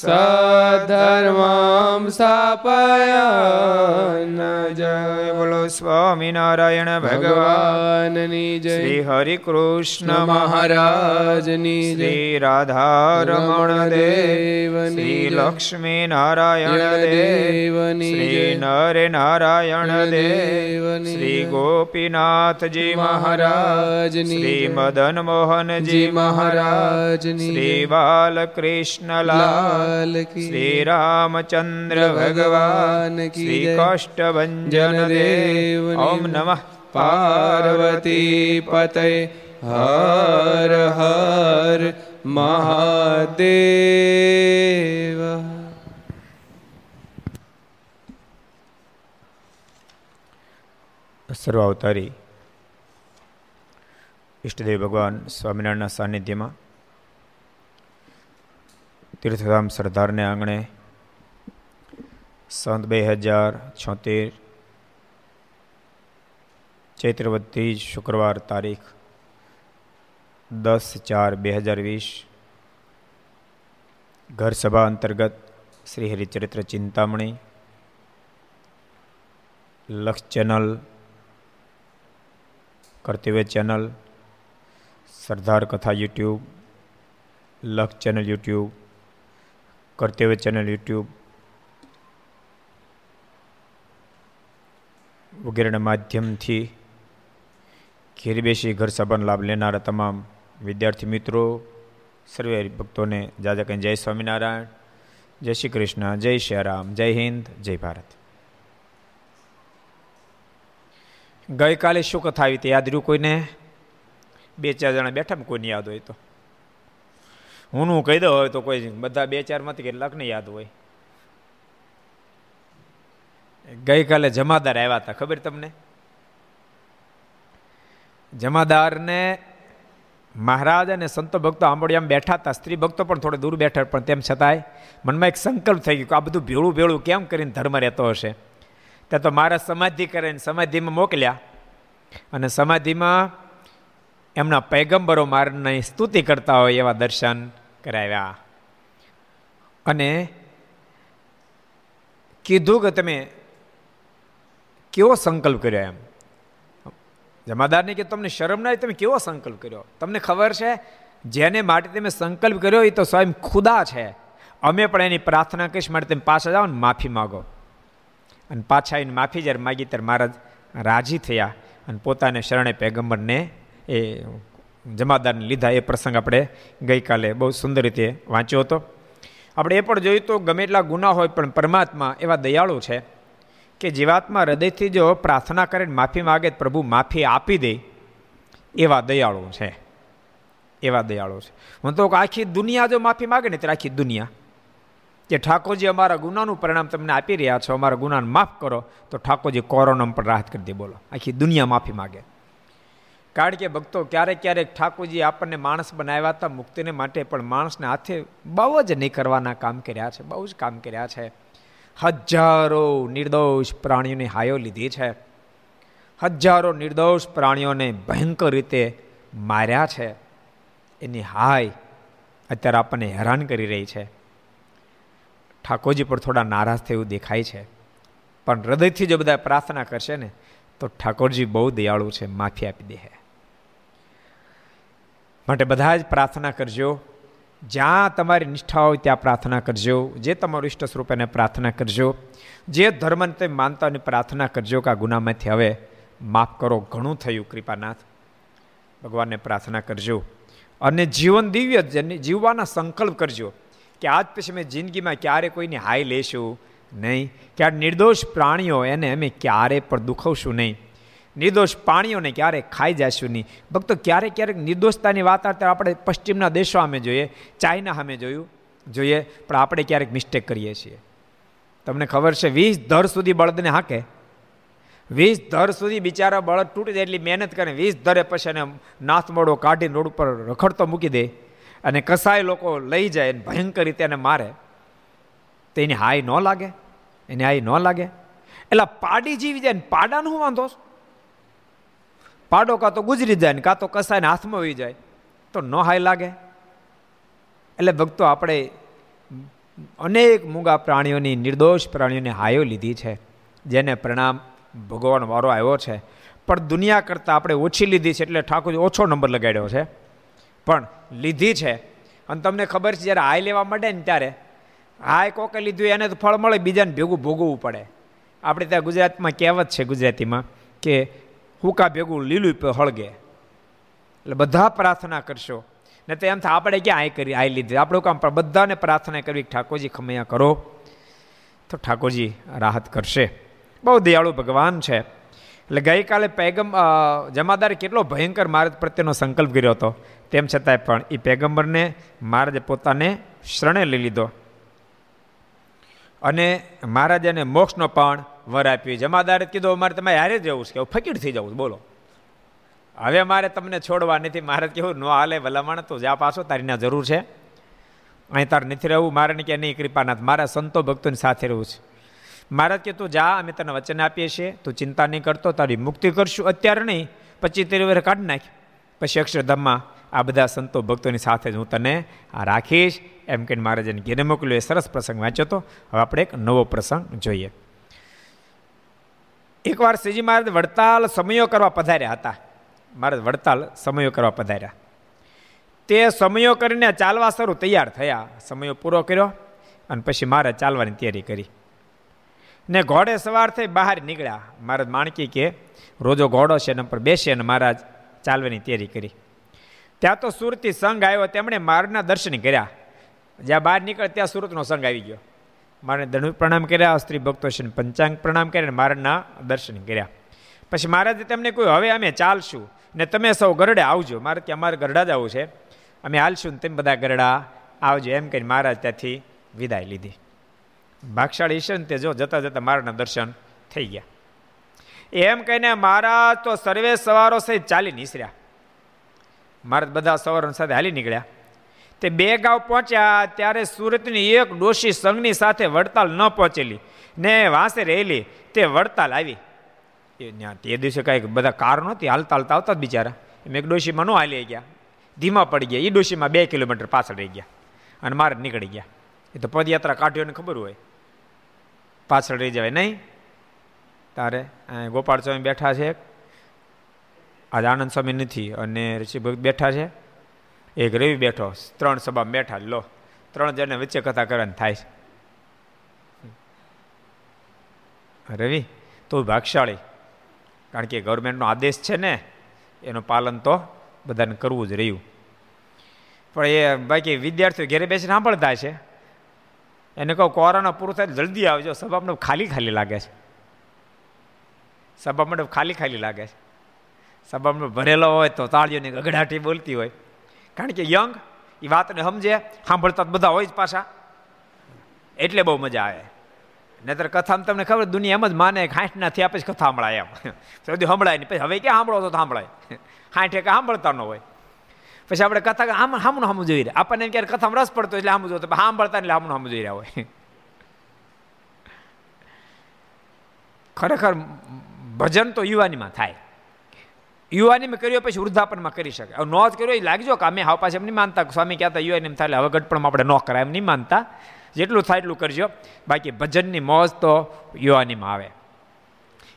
સધર્મમ સ્થાપયન જય બોલો સ્વામિનારાયણ ભગવાનની જય. શ્રી હરિ કૃષ્ણ મહારાજની શ્રી રાધારમણ દેવની શ્રી લક્ષ્મી નારાયણ દેવની શ્રી નર નારાયણ દેવની શ્રી ગોપીનાથજી મહારાજની શ્રી મદન મોહનજી મહારાજની શ્રી બાલકૃષ્ણ કી શ્રી રામચંદ્ર ભગવાન કી શ્રી કાષ્ટભન દેવ ઓમ નમઃ પાર્વતી પતય હર હર મહાદેવ સર્વાવતારી ઈષ્ટદેવ ભગવાન સ્વામિનારાયણના સાનિધ્યમાં તીર્થધામ સરદારને આંગણે સંત બે હજાર છોતેર ચૈત્રવતી શુક્રવાર તારીખ દસ ચાર બે હજાર વીસ ઘર સભા અંતર્ગત શ્રી હરિચરિત્ર ચિંતામણી લક્ષ ચેનલ કર્તવ્ય ચેનલ સરદાર કથા YouTube Laksh channel YouTube Kartavya channel YouTube વગેરેના માધ્યમથી ઘેર બેસી ઘર સભાનો લાભ લેનારા તમામ વિદ્યાર્થી મિત્રો, સર્વે ભક્તોને જાજા કહીને જય સ્વામિનારાયણ, જય શ્રી કૃષ્ણ, જય શ્રી રામ, જય હિન્દ, જય ભારત. ગઈકાલે શું કથા આવી હતી? યાદ રહ્યું કોઈને? બે ચાર જણા બેઠા કોઈને યાદ હોય તો. હું હું કહી દઉં હોય તો કોઈ બધા બે ચારમાંથી કેટલાકને યાદ હોય. ગઈકાલે જમાદાર આવ્યા હતા, ખબર તમને? જમાદારને મહારાજ અને સંતો ભક્તો આંબોડિયામાં બેઠા હતા, સ્ત્રી ભક્તો પણ થોડે દૂર બેઠા પણ તેમ છતાંય મનમાં એક સંકલ્પ થઈ ગયો કે આ બધું ભેળું ભેળું કેમ કરીને ધર્મ રહેતો હશે? ત્યાં તો મારા સમાધિ કરીને સમાધિમાં મોકલ્યા અને સમાધિમાં એમના પૈગંબરો મારની સ્તુતિ કરતા હોય એવા દર્શન કરાવ્યા. અને કીધું કે તમે કેવો સંકલ્પ કર્યો એમ? જમાદારને કે તમને શરમ ના તમે કેવો સંકલ્પ કર્યો? તમને ખબર છે, જેને માટે તમે સંકલ્પ કર્યો એ તો સ્વયં ખુદા છે. અમે પણ એની પ્રાર્થના કરીશ માટે તમે પાછા જાઓ ને માફી માગો. અને પાછા આવીને માફી જ્યારે માગી ત્યારે મહારાજ રાજી થયા અને પોતાને શરણે પેગંબરને એ જમાદારને લીધા એ પ્રસંગ આપણે ગઈકાલે બહુ સુંદર રીતે વાંચ્યો હતો. આપણે એ પણ જોયું તો ગમે એટલા ગુના હોય પણ પરમાત્મા એવા દયાળુ છે કે જીવાત્મા હૃદયથી જો પ્રાર્થના કરીને માફી માગે પ્રભુ માફી આપી દે એવા દયાળુ છે. એવા દયાળુ છે. હું તો આખી દુનિયા જો માફી માગે ને ત્યારે આખી દુનિયા. કે ઠાકોરજી અમારા ગુનાનું પરિણામ તમને આપી રહ્યા છો, અમારા ગુનાને માફ કરો, તો ઠાકોરજી કોરોના પણ રાહત કરી દે, બોલો. આખી દુનિયા માફી માગે. કારણ કે ભક્તો ક્યારેક ક્યારેક ઠાકોરજી આપણને માણસ બનાવ્યા હતા, મુક્તિને માટે, પણ માણસને હાથે બહુ જ નહીં કરવાના કામ કર્યા છે, બહુ જ કામ કર્યા છે. હજારો નિર્દોષ પ્રાણીઓની હાયો લીધી છે. હજારો નિર્દોષ પ્રાણીઓને ભયંકર રીતે માર્યા છે. એની હાય અત્યારે આપણને હેરાન કરી રહી છે. ઠાકોરજી પર થોડા નારાજ થયું દેખાય છે. પણ હૃદયથી જો બધા પ્રાર્થના કરશે ને તો ઠાકોરજી બહુ દયાળુ છે, માફી આપી દે માટે બધા જ પ્રાર્થના કરજો. જ્યાં તમારી નિષ્ઠા હોય ત્યાં પ્રાર્થના કરજો. જે તમારું ઈષ્ટ સ્વરૂપેને પ્રાર્થના કરજો. જે ધર્મને તે માનતાની પ્રાર્થના કરજો કે આ ગુનામાંથી હવે માફ કરો, ઘણું થયું કૃપાનાથ. ભગવાનને પ્રાર્થના કરજો. અને જીવન દિવ્ય જીવવાના સંકલ્પ કરજો કે આજ પછી મેં જિંદગીમાં ક્યારે કોઈની હાય લેશું નહીં. કે આ નિર્દોષ પ્રાણીઓ એને અમે ક્યારે પણ દુખવશું નહીં. નિર્દોષ પ્રાણીઓને ક્યારેય ખાઈ જશું નહીં. ભક્તો, ક્યારેક ક્યારેક નિર્દોષતાની વાત અત્યારે આપણે પશ્ચિમના દેશો અમે જોઈએ, ચાઇના અમે જોયું, જોઈએ, પણ આપણે ક્યારેક મિસ્ટેક કરીએ છીએ. તમને ખબર છે, વીસ દર સુધી બળદને હાકે. વીસ દર સુધી બિચારા બળદ તૂટી જાય એટલી મહેનત કરે, વીસ ધરે પછી એને નાથ મોડો કાઢીને રોડ ઉપર રખડતો મૂકી દે અને કસાય લોકો લઈ જાય ભયંકર રીતે એને મારે. તો એની હાઈ ન લાગે. એની હાઈ ન લાગે. એટલે પાડી જીવી જાય ને પાડાનો શું વાંધો? પાડો કાં તો ગુજરી જાય ને કાં તો કસાયને હાથમાં હોઈ જાય. તો ન હાય લાગે. એટલે ભક્તો, આપણે અનેક મૂંગા પ્રાણીઓની, નિર્દોષ પ્રાણીઓની હાયો લીધી છે, જેને પ્રણામ ભગવાન વારો આવ્યો છે. પણ દુનિયા કરતાં આપણે ઓછી લીધી છે, એટલે ઠાકોર ઓછો નંબર લગાડ્યો છે. પણ લીધી છે. અને તમને ખબર છે, જ્યારે હાય લેવા માંડે ને ત્યારે હાય કોકે લીધું એને તો ફળ મળે, બીજાને ભેગું ભોગવવું પડે. આપણે ત્યાં ગુજરાતમાં કહેવત છે ગુજરાતીમાં કે હુકા ભેગું લીલું હળગે. એટલે બધા પ્રાર્થના કરશો. ને તો એમ થાય, આપણે ક્યાં આય કરી, આઈ લીધી? આપણું કામ બધાને પ્રાર્થના કરવી ઠાકોરજી ખમૈયા કરો. તો ઠાકોરજી રાહત કરશે. બહુ દયાળુ ભગવાન છે. એટલે ગઈકાલે પેગમ જમાદારે કેટલો ભયંકર મહારાજ પ્રત્યેનો સંકલ્પ કર્યો હતો. તેમ છતાંય પણ એ પેગમ્બરને મહારાજે પોતાને શરણે લઈ લીધો. અને મહારાજાને મોક્ષનો પણ વર આપ્યો જમાદારે કીધું મારે તમારે હારે જવું છે. કે ફકીર થઈ જવું બોલો. હવે મારે તમને છોડવા નથી. મહારાજ કેવું ન હાલે ભલામણ તો જા પાછો તારીના જરૂર છે. અહીં તાર નથી રહેવું. મારે કે નહીં, કૃપાનાથ, મારા સંતો ભક્તોની સાથે રહેવું છે. મહારાજ કે તું જા, અમે તને વચન આપીએ છીએ. તું ચિંતા નહીં કરતો, તારી મુક્તિ કરશું. અત્યારે નહીં પચીસ તેર વર્ષ કાઢી નાખ. પછી અક્ષરધામમાં આ બધા સંતો ભક્તોની સાથે જ હું તને, આ રાખીશ. એમ કહીને મહારાજને ઘેરે મોકલ્યો, એ સરસ પ્રસંગ વાંચ્યો હતો. હવે આપણે એક નવો પ્રસંગ જોઈએ. એકવાર શ્રીજી મહારાજ વડતાલ સમયો કરવા પધાર્યા હતા. મહારાજ વડતાલ સમયો કરવા પધાર્યા. તે સમયો કરીને ચાલવા શરૂ તૈયાર થયા. સમયો પૂરો કર્યો અને પછી મારે ચાલવાની તૈયારી કરી. ને ઘોડે સવાર થઈ બહાર નીકળ્યા. મહારાજ માણકી કે, રોજો ઘોડો છે, એના પર બેસે. અને મહારાજ ચાલવાની તૈયારી કરી. ત્યાં તો સુરતી સંઘ આવ્યો, તેમણે મારના દર્શન કર્યા. જ્યાં બહાર નીકળે ત્યાં સુરતનો સંઘ આવી ગયો. મારે દંડ પ્રણામ કર્યા, સ્ત્રી ભક્તો છે પંચાંગ પ્રણામ કર્યા મારના દર્શન કર્યા. પછી મહારાજે તેમને કહ્યું, હવે અમે ચાલશું ને તમે સૌ ગરડે આવજો. મારે ત્યાં અમારે ગરડા જ આવું છે. અમે હાલશું ને તેમ બધા ગરડા આવજો. એમ કહીને મહારાજ ત્યાંથી વિદાય લીધી. ભાગશાળી ઈશ્વર તે જો જતા જતા મારાના દર્શન થઈ ગયા. એમ કહીને મહારાજ તો સર્વે સવારો સહિત ચાલી નીસર્યા. મહારાજ બધા સવરણ સાથે હાલી નીકળ્યા. તે બે ગાંવ પહોંચ્યા ત્યારે સુરતની એક ડોશી સંઘની સાથે વડતાલ ન પહોંચેલી ને વાંસે રહેલી તે વડતાલ આવી. એ તે દિવસે કાંઈક બધા કાર નહોતી હાલતા હાલતા આવતા જ બિચારા. એમ એક ડોશીમાં ન હાલી ગયા. ધીમા પડી ગયા. એ ડોશીમાં બે કિલોમીટર પાછળ રહી ગયા અને મારે નીકળી ગયા. એ તો પદયાત્રા કાઢ્યો ખબર હોય. પાછળ રહી જવાય નહીં. તારે ગોપાળ સ્વામી બેઠા છે આજ આનંદ સ્વામી નથી, અને ઋષિ બેઠા છે. એક રવિ બેઠો, ત્રણ સભા બેઠા, લો. ત્રણ જણને વચ્ચે કથા કરવાની થાય છે. રવિ, તો ભાગશાળી. કારણ કે ગવર્મેન્ટનો આદેશ છે ને, એનું પાલન તો બધાને કરવું જ રહ્યું. પણ એ બાકી વિદ્યાર્થીઓ ઘેરે બેસીને સાંભળતા છે. એને કહું કોરોના પૂરું થાય જલ્દી આવજો. સભા મંડપ ખાલી ખાલી લાગે છે. સભા મંડપ ખાલી ખાલી લાગે છે. સભા મંડપ ભરેલો હોય તો તાળીઓની ગગડાટી બોલતી હોય. કારણ કે યંગ એ વાતને સમજે, સાંભળતા બધા હોય જ પાછા. એટલે બહુ મજા આવે. નહીતર કથામાં તમને ખબર દુનિયા એમ જ માને હાંઠ ના થયા પછી કથા સાંભળાય એમ. સૌથી સંભળાય નહીં. પછી હવે ક્યાં સાંભળો તો સાંભળાય. હાંઠે કે સાંભળતા ન હોય. પછી આપણે કથા આમ હામું હામું જોઈ રહ્યા. આપણને ક્યારે કથામાં રસ પડતો એટલે સાંભળો જોતો સાંભળતા એટલે હામું સામું જોઈ રહ્યા હોય. ખરેખર ભજન તો યુવાનીમાં થાય. યુવાનીમાં કર્યો, પછી વૃદ્ધાપનમાં કરી શકે. હવે નોંધ કર્યો, એ લાગજો કે અમે હાવ પાસે એમ નહીં માનતા સ્વામી કહેતા યુવાની એમ થાય હવે ગઢપણમાં આપણે ન કરાય. એમ નહીં માનતા. જેટલું થાય એટલું કરજો. બાકી ભજનની મોજ તો યુવાનીમાં આવે.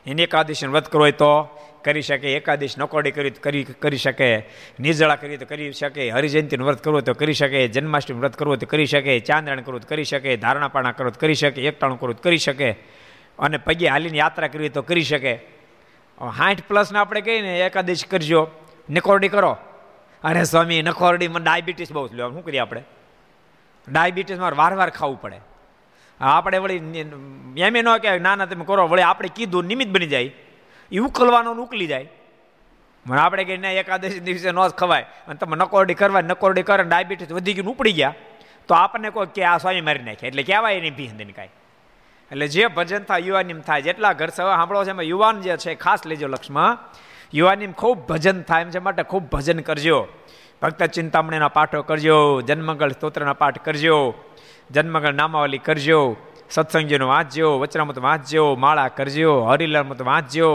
એને એકાદશી વ્રત કરવો હોય તો કરી શકે, એકાદશ નકોડી કરી કરી કરી શકે નિર્જળા કરી તો કરી શકે, હરિજયંતીનું વ્રત કરવું તો કરી શકે જન્માષ્ટમી વ્રત કરવું તો કરી શકે, ચાંદ્રણ કરવું તો કરી શકે, ધારણાપાણા કરવું તો કરી શકે એકટાણું કરવું તો કરી શકે, અને પગે હાલીને યાત્રા કરવી તો કરી શકે. સાઠ પ્લસને આપણે કહીએ ને એકાદશ કરજો. નકોરડી કરો. અરે સ્વામી નકોરડીમાં ડાયાબિટીસ બહુ લ્યો, શું કરીએ આપણે? ડાયાબિટીસ મારે વાર વાર ખાવું પડે. આપણે વળી એમ ન કે, ના ના, તમે કરો. વળી આપણે કીધું નિમિત્ત બની જાય. એ ઉકલવાનું ઉકલી જાય. મને આપણે કહીને એકાદશ દિવસે ન ખવાય. અને તમે નકોરડી કરવા, નકોરડી કરે ડાયાબિટીસ વધી ગયું ઉપડી ગયા, તો આપણને કોઈ કે, આ સ્વામી મારી નાખે. એટલે કહેવાય નહીં ભી હંદન કાંઈ. એટલે જે ભજન થાય, યુવાનીમ થાય, જેટલા ઘર સવા સાંભળો છે એમાં યુવાન જે છે, ખાસ લેજો લક્ષ્મણ. યુવાનીમ ખૂબ ભજન થાય એમ છે, માટે ખૂબ ભજન કરજો. ભક્ત ચિંતામણીના પાઠો કરજો જન્મંગળ સ્તોત્રના પાઠ કરજો જન્મંગળ નામાવલી કરજો સત્સંગજીનો વાંચજો, વચનામત વાંચજો, માળા કરજો હરિલામત વાંચજો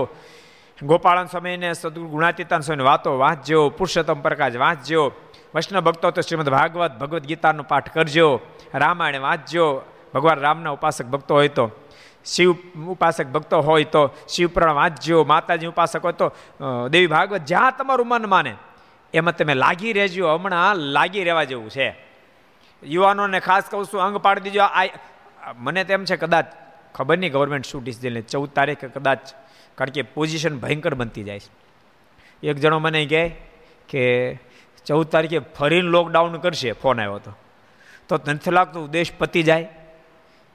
ગોપાળન સ્વામીને સદગુરુ ગુણાતીતાન સ્વામીની વાતો વાંચજો, પુરુષોત્તમ પ્રકાશ વાંચજો, વૈષ્ણવ ભક્તો તો શ્રીમદ ભાગવત ભગવદ્ ગીતાનો પાઠ કરજો, રામાયણ વાંચજો ભગવાન રામના ઉપાસક ભક્તો હોય તો, શિવ ઉપાસક ભક્તો હોય તો શિવપુરાણ વાંચજો, માતાજી ઉપાસક હોય તો દેવી ભાગવત જ્યાં તમારું મન માને, એમાં તમે લાગી રહેજો. હમણાં લાગી રહેવા જેવું છે. યુવાનોને ખાસ કહું છું, અંગ પાડી દીજો. આ મને તેમ છે કદાચ ખબર નહીં ગવર્મેન્ટ શું ડિસિઝન ચૌદ તારીખે કદાચ, કારણ કે પોઝિશન ભયંકર બનતી જાય છે. એક જણો મને કહે કે, ચૌદ તારીખે ફરીને લોકડાઉન કરશે. ફોન આવ્યો હતો તો નથી લાગતું દેશ પતી જાય.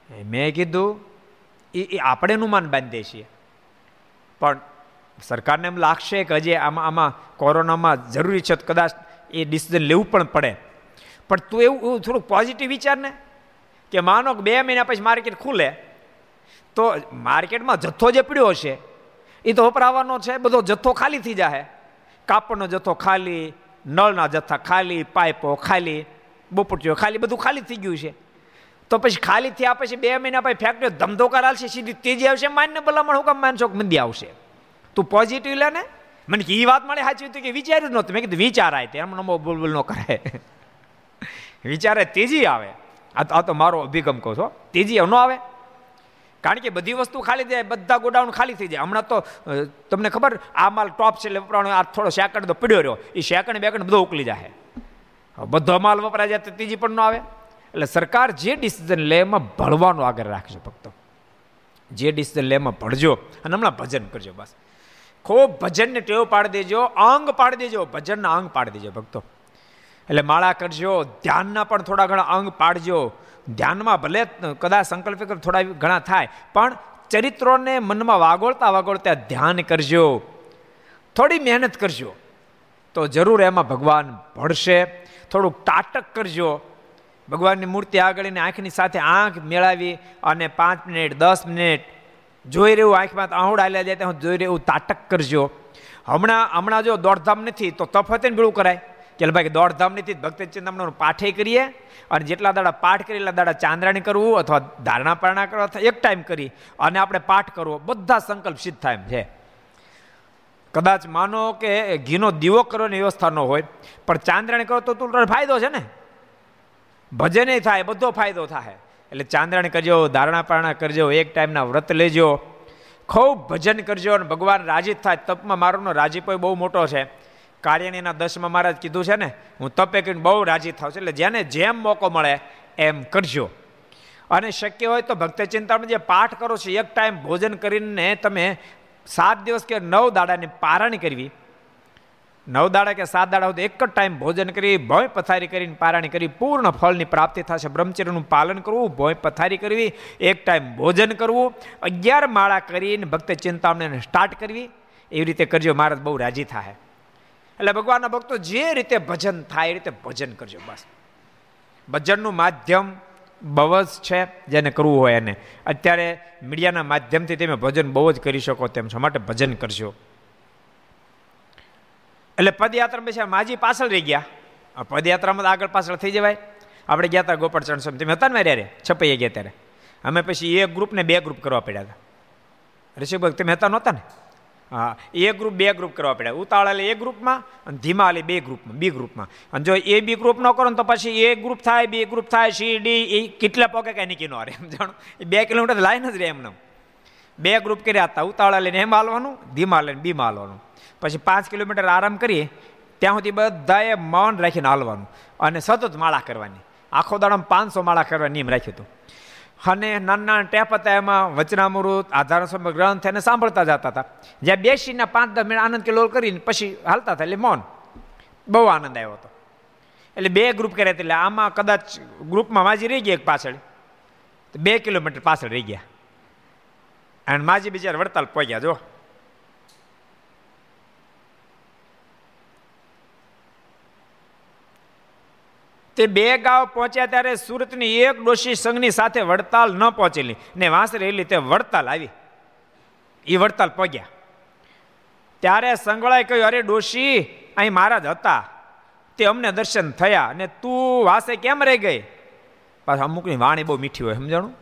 મેં કીધું એ એ આપણે માન બાંધીએ છીએ. પણ સરકારને એમ લાગશે કે હજી આમાં આમાં કોરોનામાં જરૂરી છે કદાચ એ ડિસિઝન લેવું પણ પડે. પણ તું એવું થોડુંક પોઝિટિવ વિચાર ને કે માનો કે બે મહિના પછી માર્કેટ ખુલે, તો માર્કેટમાં જથ્થો જે પડ્યો હશે એ તો વપરાવાનો છે, બધો જથ્થો ખાલી થઈ જાય કાપડનો જથ્થો ખાલી, નળના જથ્થા ખાલી, પાઇપો ખાલી બોપટીઓ ખાલી, બધું ખાલી થઈ ગયું છે. તો પછી ખાલી થયા પછી બે મહિના પછી ફેક્ટરીઓ ધમધો કરાવશે સીધી તેજી આવશે, માનને ભલામણ હું કામ માનશો કે મંદી આવશે? તું પોઝિટિવ લે ને? મને કે એ વાત મળે સાચી હતી કે વિચાર્યું નહોતું. મેં કીધું વિચાર આવે તેમ નમો બોલબોલ ન કરે. વિચારે તેજી આવે. આ તો મારો અભિગમ કહો છો તેજી ન આવે. કારણ કે બધી વસ્તુ ખાલી જાય, બધા ગોડાઉન ખાલી થઈ જાય. હમણાં તો તમને ખબર, આ માલ ટોપ છે એટલે વપરાણો, આ થોડો સેકન્ડ તો પડ્યો રહ્યો. એ સેકન્ડ બેકન્ડ બધો ઉકલી જાય બધો માલ વપરાય જાય તો ત્રીજી પણ ન આવે. એટલે સરકાર જે ડિસિઝન લે એમાં ભળવાનો આગળ રાખજો ભક્તો. જે ડિસિઝન લે એમાં ભળજો અને હમણાં ભજન કરજો બસ. ખૂબ ભજનને ટેવ પાડી દેજો, અંગ પાડી દેજો, ભજનના અંગ પાડી દેજો ભક્તો. એટલે માળા કરજો, ધ્યાનના પણ થોડા ઘણા અંગ પાડજો. ધ્યાનમાં ભલે કદાચ સંકલ્પ થોડા ઘણા થાય, પણ ચરિત્રોને મનમાં વાગોળતા વાગોળતા ધ્યાન કરજો. થોડી મહેનત કરજો. તો જરૂર એમાં ભગવાન ભળશે. થોડુંક તાટક કરજો. ભગવાનની મૂર્તિ આગળ એની આંખની સાથે આંખ મેળાવી અને પાંચ મિનિટ, દસ મિનિટ જોઈ રહ્યું આંખમાં આહુડ આલ્યા જાય ત્યાં જોઈ રહ્યું તાટક કરજો. હમણાં હમણાં જો દોડધામ નથી તો તફતે ભેળું કરાય. કે ભાઈ દોડધામ નથી, ભક્ત ચિંતામણનો પાઠે કરીએ અને જેટલા દાડા પાઠ કરી એટલા દાડા ચાંદ્રાણી કરવું અથવા ધારણા પારણા કરવા અથવા એક ટાઈમ કરી અને આપણે પાઠ કરવો. બધા સંકલ્પ સિદ્ધ થાય એમ છે. કદાચ માનો કે ઘીનો દીવો કરવાની વ્યવસ્થા ન હોય, પણ ચાંદ્રાણી કરો તો તું ફાયદો છે ને? ભજને થાય, બધો ફાયદો થાય. એટલે ચાંદ્રણ કરજો ધારણા પારણા કરજો, એક ટાઈમના વ્રત લેજો. ખૂબ ભજન કરજો અને ભગવાન રાજી થાય. તપમાં મારોનો રાજીપો બહુ મોટો છે. કાર્યણીના દસમાં મહારાજ કીધું છે ને, હું તપે કરીને બહુ રાજી થાઉં છું. એટલે જેને જેમ મોકો મળે, એમ કરજો. અને શક્ય હોય તો ભક્ત ચિંતામાં જે પાઠ કરો છો, એક ટાઈમ ભોજન કરીને તમે સાત દિવસ કે નવ દાડાની પારણી કરવી. નવ દાડા કે સાત દાડા સુધી એક જ ટાઈમ ભોજન કરી, ભોય પથારી કરીને પારાણી કરી, પૂર્ણ ફળની પ્રાપ્તિ થશે. બ્રહ્મચર્યનું પાલન કરવું, ભોય પથારી કરવી, એક ટાઈમ ભોજન કરવું, અગિયાર માળા કરીને ભક્ત ચિંતામણીને સ્ટાર્ટ કરવી, એવી રીતે કરજો, મહારાજ બહુ રાજી થાય એટલે ભગવાનના ભક્તો જે રીતે ભજન થાય, એ રીતે ભજન કરજો, બસ. ભજનનું માધ્યમ જ છે, જેને કરવું હોય એને. અત્યારે મીડિયાના માધ્યમથી તમે ભજન બહુ જ કરી શકો તેમ છો, માટે ભજન કરજો. એટલે પદયાત્રા પછી માજી પાછળ રહી ગયા. પદયાત્રામાં આગળ પાછળ થઈ જવાય. આપણે ગયા હતા ગોપાળચરણ સ્વામી. તમે હતા ને મારે છપાઈએ ગયા ત્યારે. અમે પછી એક ગ્રુપને બે ગ્રુપ કરવા પડ્યા હતા ઋષિભગ તમે હતા નહોતા ને? હા, એ ગ્રુપ બે ગ્રુપ કરવા પડ્યા. ઉતાળા એ ગ્રુપમાં અને ધીમા લે બે ગ્રુપમાં, બી ગ્રુપમાં. અને જો એ બી ગ્રુપ ન કરો ને તો પછી એ ગ્રુપ થાય, બી ગ્રુપ થાય, સી, ડી એ કેટલા પોકે કાંઈ નીકળી ન જાણો? એ બે કિલોમીટર લાઈન જ રહે એમને બે ગ્રુપ કર્યા હતા. ઉતાળા લઈને એમ હાલવાનું, ધીમા લઈને બીમાં હાલવાનું. પછી પાંચ કિલોમીટર આરામ કરીએ, ત્યાં સુધી બધાએ મૌન રાખીને હાલવાનું. અને સતત માળા કરવાની. આખો દાડામાં પાંચસો માળા કરવા નિયમ રાખ્યું હતું. અને નાના ટેપ હતા એમાં, વચનામૃત, આધાર સમય ગ્રંથ એને સાંભળતા જતા હતા. જ્યાં બેસીને પાંચ દસ મિનિટ આનંદ કિલોલ કરીને પછી હાલતા હતા એટલે મૌન. બહુ આનંદ આવ્યો હતો. એટલે બે ગ્રુપ કર્યા એટલે આમાં કદાચ ગ્રુપમાં વાજી રહી ગઈ એક પાછળ. બે કિલોમીટર પાછળ રહી ગયા. અને માજી બીજા વડતાલ પહોંચ્યા જો તે બે ગાંવ પહોંચ્યા ત્યારે સુરતની એક ડોશી સંઘની સાથે વડતાલ ન પહોંચેલી. ને વાંસ રહેલી તે વડતાલ આવી. એ વડતાલ પહોંચ્યા. ત્યારે સંગળાએ કહ્યું, અરે ડોશી, અહીં મહારાજ હતા. તે અમને દર્શન થયા. અને તું વાસે કેમ રહી ગઈ? પાછા અમુકની વાણી બહુ મીઠી હોય, સમજાણું?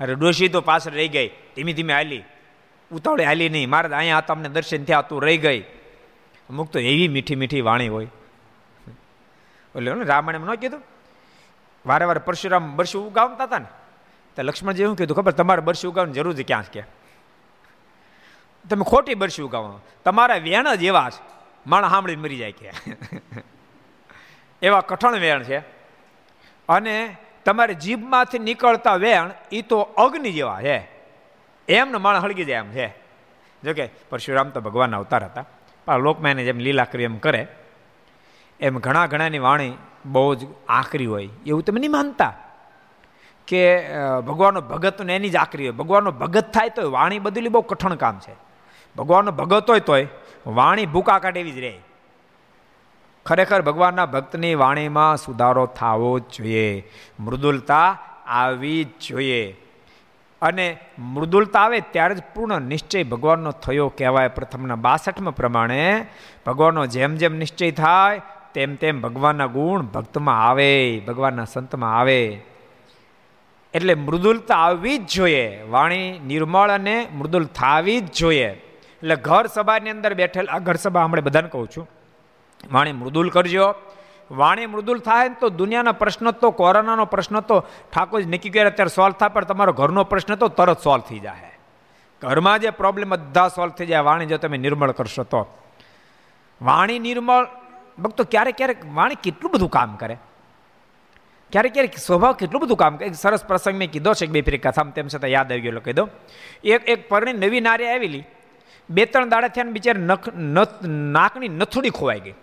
અરે ડોશી તો પાછળ રહી ગઈ. ધીમે ધીમે હાલી. ઉતાવળે હાલી નહીં. મહારાજ અહીંયા હતા અમને દર્શન થયા, તું રહી ગઈ. અમુક તો એવી મીઠી મીઠી વાણી હોય. એટલે રામાયણ ન કીધું? વારે વારે પરશુરામ બરસું ઉગાવતા હતા ને, તો લક્ષ્મણજી શું કીધું, ખબર, તમારે બરસું ઉગાવવાની જરૂર છે ક્યાં કે તમે ખોટી બરસી ઉગાવો. તમારા વેણ જ એવા છે. માણસ સાંભળીને મરી જાય કે. એવા કઠણ વેણ છે. અને તમારી જીભમાંથી નીકળતા વેણ એ તો અગ્નિ જેવા છે. એમને માણ હળગી જાય એમ છે. જોકે પરશુરામ તો ભગવાનના અવતાર હતા. પણ એને જેમ લીલા કરી એમ કરે, એમ ઘણા ઘણાની વાણી બહુ જ આકરી હોય. એવું તમે નહીં માનતા? કે ભગવાનનો ભગત ને એની જ આકરી હોય. ભગવાનનો ભગત થાય તો વાણી બદલી બહુ કઠણ કામ છે. ભગવાનનો ભગત હોય તોય વાણી ભૂકા કાઢે એવી જ રહે. ખરેખર ભગવાનના ભક્તની વાણીમાં સુધારો થવો જ જોઈએ. મૃદુલતા આવી જ જોઈએ. અને મૃદુલતા આવે ત્યારે જ પૂર્ણ નિશ્ચય ભગવાનનો થયો કહેવાય પ્રથમના બાસઠમાં પ્રમાણે. ભગવાનનો જેમ જેમ નિશ્ચય થાય, તેમ તેમ ભગવાનના ગુણ ભક્તમાં આવે, ભગવાનના સંતમાં આવે. એટલે મૃદુલતા આવવી જ જોઈએ. વાણી નિર્મળ અને મૃદુલ થાવી જ જોઈએ. એટલે ઘર સભાની અંદર બેઠેલ, આ ઘર સભા હમણાં બધાને કહું છું. વાણી મૃદુલ કરજો. વાણી મૃદુલ થાય ને તો દુનિયાના પ્રશ્ન તો, કોરોનાનો પ્રશ્ન તો ઠાકોરજી નક્કી કરે અત્યારે સોલ્વ થાય, પણ તમારો ઘરનો પ્રશ્ન તો તરત સોલ્વ થઈ જાય. ઘરમાં જે પ્રોબ્લેમ બધા સોલ્વ થઈ જાય, વાણી જો તમે નિર્મળ કરશો તો. વાણી નિર્મળ, ભક્તો, ક્યારેક ક્યારેક વાણી કેટલું બધું કામ કરે? ક્યારેક ક્યારેક સ્વભાવ કેટલું બધું કામ કરે? સરસ પ્રસંગ મેં કીધો છે બે ફેરી કથામાં, તેમ છતાં યાદ આવી ગયો કહી દો એક એક પરણી નવી નારી આવેલી. બે, ત્રણ દાડા થયા બિચારે નખ નાકની નથુડી ખોવાઈ ગઈ.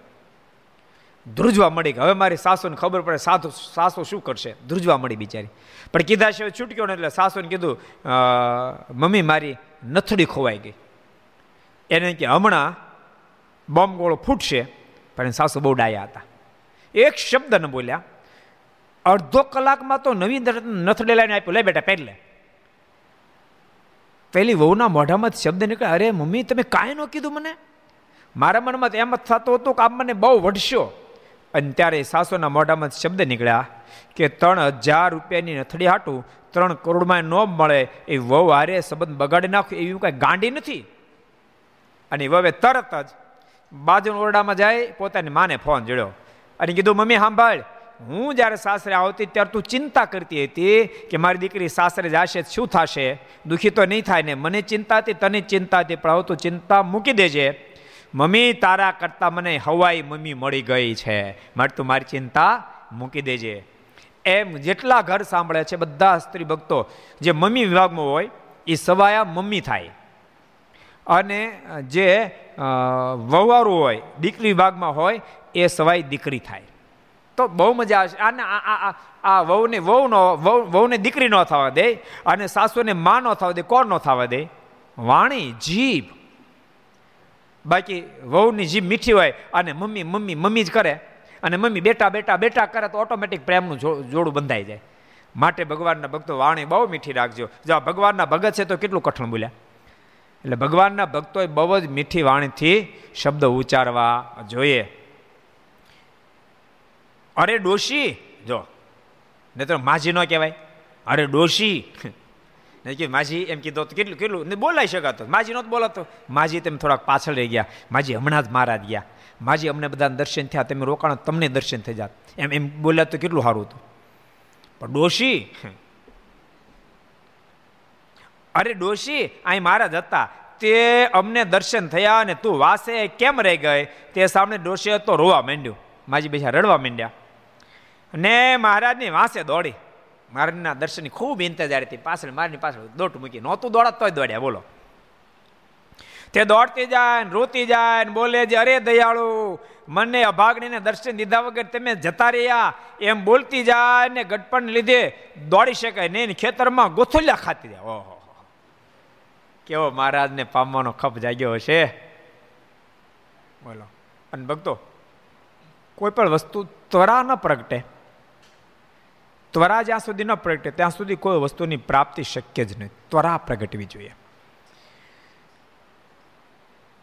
ધ્રુજવા મળી હવે મારી સાસુને ખબર પડે સાસુ સાસુ શું કરશે? ધ્રુજવા મળી બિચારી. પણ કીધા છે છૂટક્યો ને એટલે સાસુને કીધું મમ્મી, મારી નથડી ખોવાઈ ગઈ. એને કે, હમણાં બોમ્બ ગોળો ફૂટશે. પણ સાસુ બહુ ડાયા હતા. એક શબ્દ ન બોલ્યા. અડધો કલાકમાં તો નવી નથડે લઈને આપ્યું. લે બેટા પહેલે પહેલી વહુના મોઢામાં શબ્દ નીકળે અરે, મમ્મી, તમે કાંઈ ન કીધું મને? મારા મનમાં એમ જ થતું હતું કે આપ મને બહુ વઢશો. અને ત્યારે સાસુના મોઢામાં શબ્દ નીકળ્યા કે, ત્રણ હજાર રૂપિયાની નથડી હાટું ત્રણ કરોડમાં ન મળે, એ વહુ હારે સંબંધ બગાડી નાખ્યો એવી કાંઈ ગાંડી નથી? અને વવે તરત જ બાજુના ઓરડામાં જાય, પોતાની માને ફોન જોડ્યો અને કીધું, મમ્મી સાંભળ હું જ્યારે સાસરે આવતી ત્યારે તું ચિંતા કરતી હતી કે મારી દીકરી સાસરે જશે શું થશે? દુઃખી તો નહીં થાય ને, મને ચિંતા હતી, તને ચિંતા હતી, પણ હવે તું ચિંતા મૂકી દેજે. મમ્મી, તારા કરતાં મને હવાઈ મમ્મી મળી ગઈ છે. માટે તું મારી ચિંતા મૂકી દેજે. એમ જેટલા ઘર સાંભળે છે બધા સ્ત્રી ભક્તો, જે મમ્મી વિભાગમાં હોય એ સવાયા મમ્મી થાય. અને જે વવારું હોય, દીકરી વિભાગમાં હોય, એ સવાય દીકરી થાય. તો બહુ મજા આવશે. આને આ વહુને, વહુનો વહુને દીકરી ન થવા દે અને સાસુને માં ન થવા દે, કોણ ન થવા દે? વાણી, જીભ. બાકી વહુની જીભ મીઠી હોય અને મમ્મી મમ્મી મમ્મી જ કરે અને મમ્મી બેટા બેટા બેટા કરે તો ઓટોમેટિક પ્રેમનું જોડું બંધાઈ જાય. માટે ભગવાનના ભક્તો વાણી બહુ મીઠી રાખજો. જો ભગવાનના ભગત છે તો કેટલું કઠણ બોલ્યા? એટલે ભગવાનના ભક્તોએ બહુ જ મીઠી વાણીથી શબ્દ ઉચ્ચારવા જોઈએ. અરે ડોશી, જો નહીં તો માજી ન કહેવાય. અરે ડોશી નહીં કે માજી એમ કીધો તો કેટલું કેટલું? ને બોલાઈ શકાતો. માજી નહોતો બોલાતો. માજી તેમ થોડાક પાછળ રહી ગયા. માજી હમણાં જ મહારાજ ગયા. માજી અમને બધા દર્શન થયા. તમે રોકાણ, તમને દર્શન થઈ જાત. એમ એમ બોલ્યા તો કેટલું સારું હતું. પણ ડોશી અરે ડોશી, અહીં મહારાજ હતા. તે અમને દર્શન થયા અને તું વાસે કેમ રહી ગઈ? તે સામે ડોશી તો રોવા માંડ્યું. માજી બેસા રડવા માંડ્યા. ને મહારાજની વાંસે દોડી. મહારાજના દર્શનની ખૂબ ઇંતજાર હતી. પાછળ મારની પાછળ દોટ મૂકી. નહોતું દોડત, તોય દોડ્યા. બોલો. તે દોડતી જાય ને રોતી જાય ને બોલે છે, અરે દયાળુ, મને અભાગણીને દર્શન દીધા વગર તમે જતા રહ્યા. એમ બોલતી જાય ને ગટપણ લીધે દોડી શકાય નહીં ખેતરમાં ગોથુલિયા ખાતી જાય. ઓહો. કેવો મહારાજને પામવાનો ખપ જાગ્યો હશે. બોલો. અને ભક્તો, કોઈ પણ વસ્તુ ત્વરા ન પ્રગટે. ત્વરા જ્યાં સુધી ન પ્રગટે, ત્યાં સુધી કોઈ વસ્તુની પ્રાપ્તિ શક્ય જ નહીં. ત્વરા પ્રગટવી જોઈએ.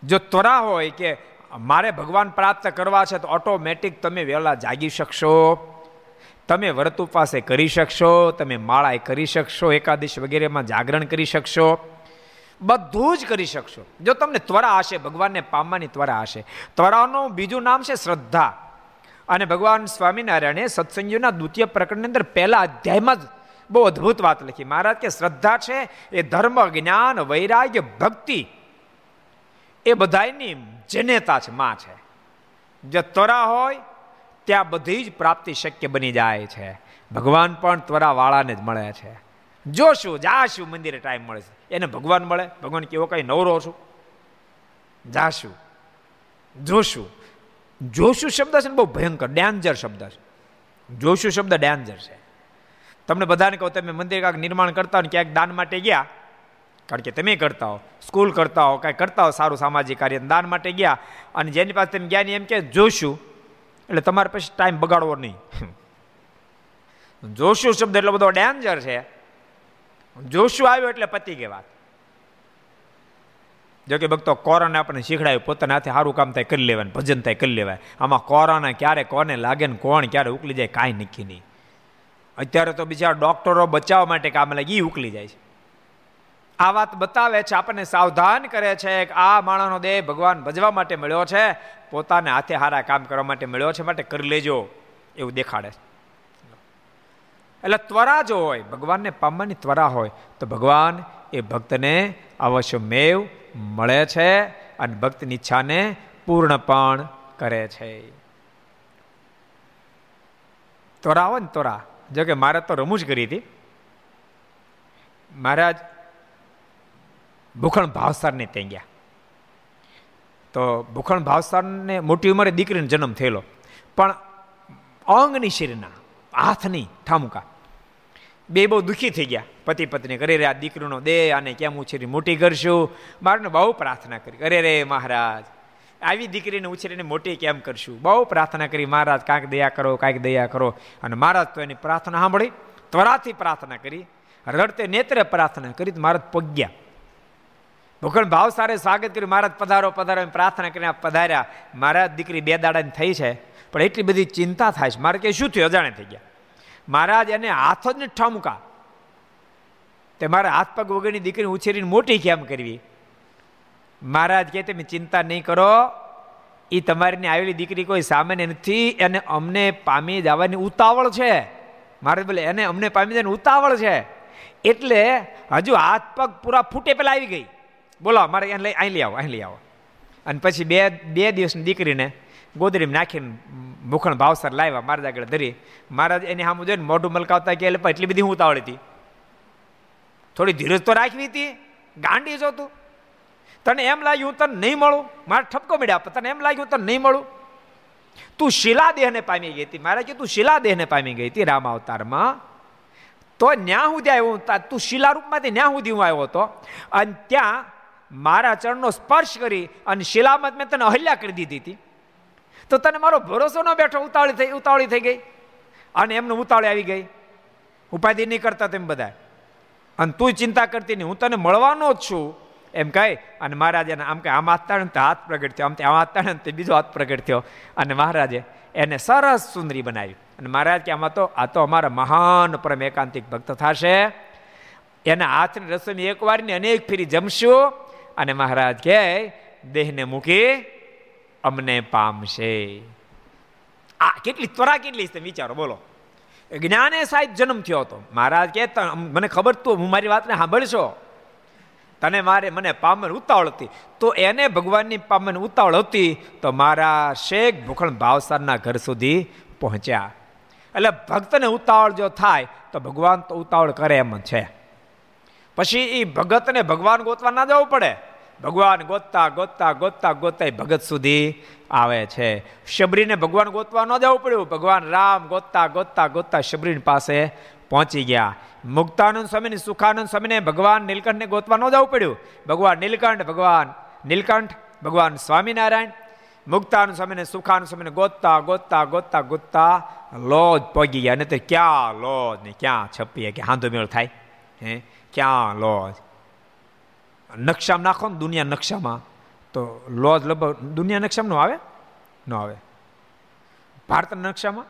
જો ત્વરા હોય કે મારે ભગવાન પ્રાપ્ત કરવા છે, તો ઓટોમેટિક તમે વહેલા જાગી શકશો, તમે વ્રત ઉપાસે કરી શકશો, તમે માળાએ કરી શકશો, એકાદશ વગેરેમાં જાગરણ કરી શકશો, બધું જ કરી શકશો. જો તમને ત્વરા હશે, ભગવાનને પામવાની ત્વરા હશે. ત્વરાનું બીજું નામ છે શ્રદ્ધા. અને ભગવાન સ્વામિનારાયણે સત્સંગીઓના દ્વિતીય પ્રકરણની અંદર પહેલા અધ્યાયમાં જ બહુ અદ્ભુત વાત લખી. મહારાજ કે, શ્રદ્ધા છે, એ ધર્મ, જ્ઞાન, વૈરાગ્ય, ભક્તિ, એ બધાની જનેતા છે, માં છે. જે ત્વરા હોય, ત્યાં બધી જ પ્રાપ્તિ શક્ય બની જાય છે. ભગવાન પણ ત્વરાવાળાને જ મળે છે. જોશું, જાશું, મંદિરે ટાઈમ મળે છે. એને ભગવાન મળે. ભગવાન કેવો કઈ નવરો છું. જાશું, જોશું. જોશું શબ્દ છે ને બહુ ભયંકર ડેન્જર શબ્દ છે. જોશું શબ્દ ડેન્જર છે. તમને બધાને કહો, તમે મંદિર કાંઈક નિર્માણ કરતા ને ક્યાંક દાન માટે ગયા, કારણ કે તમે કરતા હો સ્કૂલ કરતા હો, કાંઈ કરતા હો સારું સામાજિક કાર્ય દાન માટે ગયા, અને જેની પાસે તમે ગયા એમ કે જોશું, એટલે તમારે પછી ટાઈમ બગાડવો નહીં. જોશું શબ્દ એટલો બધો ડેન્જર છે. જોશું આવ્યો એટલે પતી ગઈ વાત. જો કે ભક્તો, કોરોના આપણને શીખડાયું, પોતાના હાથે સારું કામ થાય કરી લેવાય ભજન થાય કરી લેવાય. આમાં કોરોના ક્યારે કોને લાગે ને કોણ ક્યારે ઉકલી જાય કાંઈ નક્કી નહીં. અત્યારે તો બીજા ડોક્ટરો બચાવવા માટે કામ લાગે એ ઉકલી જાય છે. આ વાત બતાવે છે, આપણને સાવધાન કરે છે કે આ માણસનો દેહ ભગવાન ભજવા માટે મળ્યો છે, પોતાને હાથે હારા કામ કરવા માટે મળ્યો છે, માટે કરી લેજો, એવું દેખાડે છે. એટલે ત્વરા જો હોય, ભગવાનને પામવાની ત્વરા હોય, તો ભગવાન એ ભક્તને અવશ્ય મેવ મળે છે અને ભક્તની ઈચ્છાને પૂર્ણ પણ કરે છે. તોરા હોય ને તોરા. જો કે મારે તો રમૂજ કરી હતી. મહારાજ, ભૂખણ ભાવસારને ત્યાં ગયા. તો ભૂખણ ભાવસારને મોટી ઉંમરે દીકરીનો જન્મ થયેલો. પણ અંગની શરીરના હાથની ઠામુકા. બે બહુ દુઃખી થઈ ગયા. પતિ પત્ની કરે આ દીકરીનો દે આને કેમ ઉછેરી મોટી કરશું? મારને બહુ પ્રાર્થના કરી. અરે રે મહારાજ, આવી દીકરીને ઉછેરીને મોટી કેમ કરશું? બહુ પ્રાર્થના કરી, મહારાજ, કાંઈક દયા કરો, કાંઈક દયા કરો. અને મહારાજ તો એની પ્રાર્થના સાંભળી, ત્વરાથી પ્રાર્થના કરી, રડતે નેત્રે પ્રાર્થના કરી, તો મહારાજ પગ્યા ભૂખણ ભાવ સારે સ્વાગત કર્યું, મહારાજ પધારો પધારો, એમ પ્રાર્થના કરીને પધાર્યા. મહારાજ દીકરી બે દાડાની થઈ છે, પણ એટલી બધી ચિંતા થાય છે. મારે કે શું થયું? અજાણે થઈ ગયા. મહારાજ એને હાથ જ ને ઠમકા. તે મારા હાથ પગ વગરની દીકરી ઉછેરીને મોટી કેમ કરવી? મહારાજ કે તમે ચિંતા નહીં કરો. એ તમારીની આવેલી દીકરી કોઈ સામાન્ય નથી. એને અમને પામી જવાની ઉતાવળ છે. મારે બોલે, એને અમને પામી જવાની ઉતાવળ છે. એટલે હજુ હાથ પગ પૂરા ફૂટે પેલા આવી ગઈ. બોલો મારે એને લઈ, અહીં લઈ આવો, અહીં લઈ આવો. અને પછી બે બે દિવસની દીકરીને ગોદરીમાં નાખીને મુખણ ભાવસર લાવ્યા, મારા આગળ ધરી. મહારાજ એની સામે જોઈને મોઢું મલકાવતા કે એટલે એટલી બધી હું ઉતાવળી હતી. થોડી ધીરજ તો રાખવી હતી. ગાંડી જો તું. તને એમ લાગ્યું તને નહીં મળું? મારે ઠપકો મળ્યા તને એમ લાગ્યું તને નહીં મળું? તું શિલાદેહને પામી ગઈ હતી. મારે કે તું શિલાદેહને પામી ગઈ હતી રામ અવતારમાં. તો ન્યા સુધી આવ્યો તું શિલારૂપમાંથી ન્યા સુધી હું આવ્યો હતો. અને ત્યાં મારા ચરણનો સ્પર્શ કરી અને શિલામાં મેં તને અહલ્યા કરી દીધી હતી. તો તને મારો ભરોસો ન બેઠો, ઉતાવળી થઈ ઉતાવળી થઈ ગઈ. અને એમને ઉતાવળી આવી ગઈ. ઉપાધિ નહીં કરતા તેમ બધા અને તું ચિંતા કરતી નહીં, હું તને મળવાનો જ છું. એમ કહે, અને મહારાજે આમ કે આમ હાથ તાણે હાથ પ્રગટ થયો, આમ તે, આમ હાથ તે બીજો હાથ પ્રગટ થયો. અને મહારાજે એને સરસ સુંદરી બનાવી. અને મહારાજ કે, આમાં તો, આ તો અમારા મહાન પરમ એકાંતિક ભક્ત થશે. એના હાથની રસોઈ એક વાર ને અનેક ફેરી જમશું. અને મહારાજ કહે, દેહને મૂકી અમને પામશે. આ કેટલી ત્વરા કેટલી છે વિચારો, બોલો. જ્ઞાને સાહેબ જન્મ થયો હતો. મહારાજ કે મને ખબર તો, હું મારી વાતને સાંભળશો. તને મારે મને પામન ઉતાવળ હતી. તો એને ભગવાનની પામન ઉતાવળ હતી, તો મારા શેખ ભૂખણ ભાવસારના ઘર સુધી પહોંચ્યા. એટલે ભક્તને ઉતાવળ જો થાય, તો ભગવાન તો ઉતાવળ કરે એમ છે. પછી એ ભગતને ભગવાન ગોતવા ના જવું પડે. ભગવાન ગોતતા ગોતતા ગોતતા ગોતતા ભગત સુધી આવે છે. શબરીને ભગવાન ગોતવા ન જવું પડ્યું. ભગવાન રામ ગોતતા ગોતતા ગોતતા શબરી પાસે પહોંચી ગયા. મુક્તાનંદ સ્વામીને, સુખાનંદ સ્વામીને ભગવાન નીલકંઠને ગોતવા ન જવું પડ્યું. ભગવાન નીલકંઠ ભગવાન નીલકંઠ, ભગવાન સ્વામિનારાયણ, મુક્તાનંદ સ્વામીને, સુખાનંદ સ્વામીને ગોતતા ગોતતા ગોતતા ગોતતા લોજ પગી ગયા. ને તો ક્યાં લોજ ને ક્યાં છપીએ કે હાંધો મેળ થાય? હે? ક્યાં લોજ? નકશામાં નાખો ને દુનિયા નકશામાં, તો લોજ લગભગ દુનિયા નકશામાં આવે? ન આવે. ભારતના નકશામાં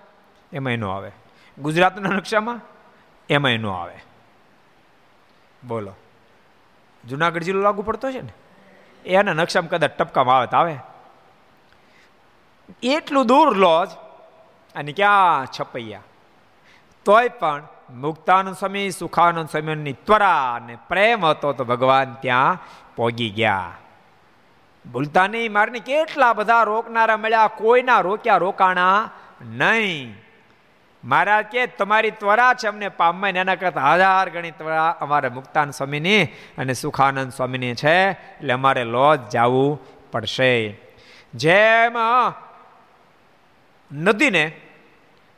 એમાંય ન આવે. ગુજરાતના નકશામાં એમાંય ન આવે. બોલો. જુનાગઢ જિલ્લો લાગુ પડતો છે ને? એના નકશામાં કદાચ ટપકામાં આવે તો આવે. એટલું દૂર લોજ અને ક્યાં છપૈયા? તોય પણ મુક્તાનંદ સ્વામી, સુખાનંદ સ્વામીની ત્વરા અને પ્રેમ હતો તો ભગવાન ત્યાં પોગી ગયા. ભૂલતા નહીં મારને કેટલા બધા રોકનારા મળ્યા, કોઈના રોક્યા રોકાણા નહીં. મહારાજ કે, તમારી ત્વરા છે અમને પામવા એના કરતા હજાર ગણી ત્વરા અમારે મુક્તાન સ્વામીની અને સુખાનંદ સ્વામીની છે, એટલે અમારે લોજ જવું પડશે. જેમ નદીને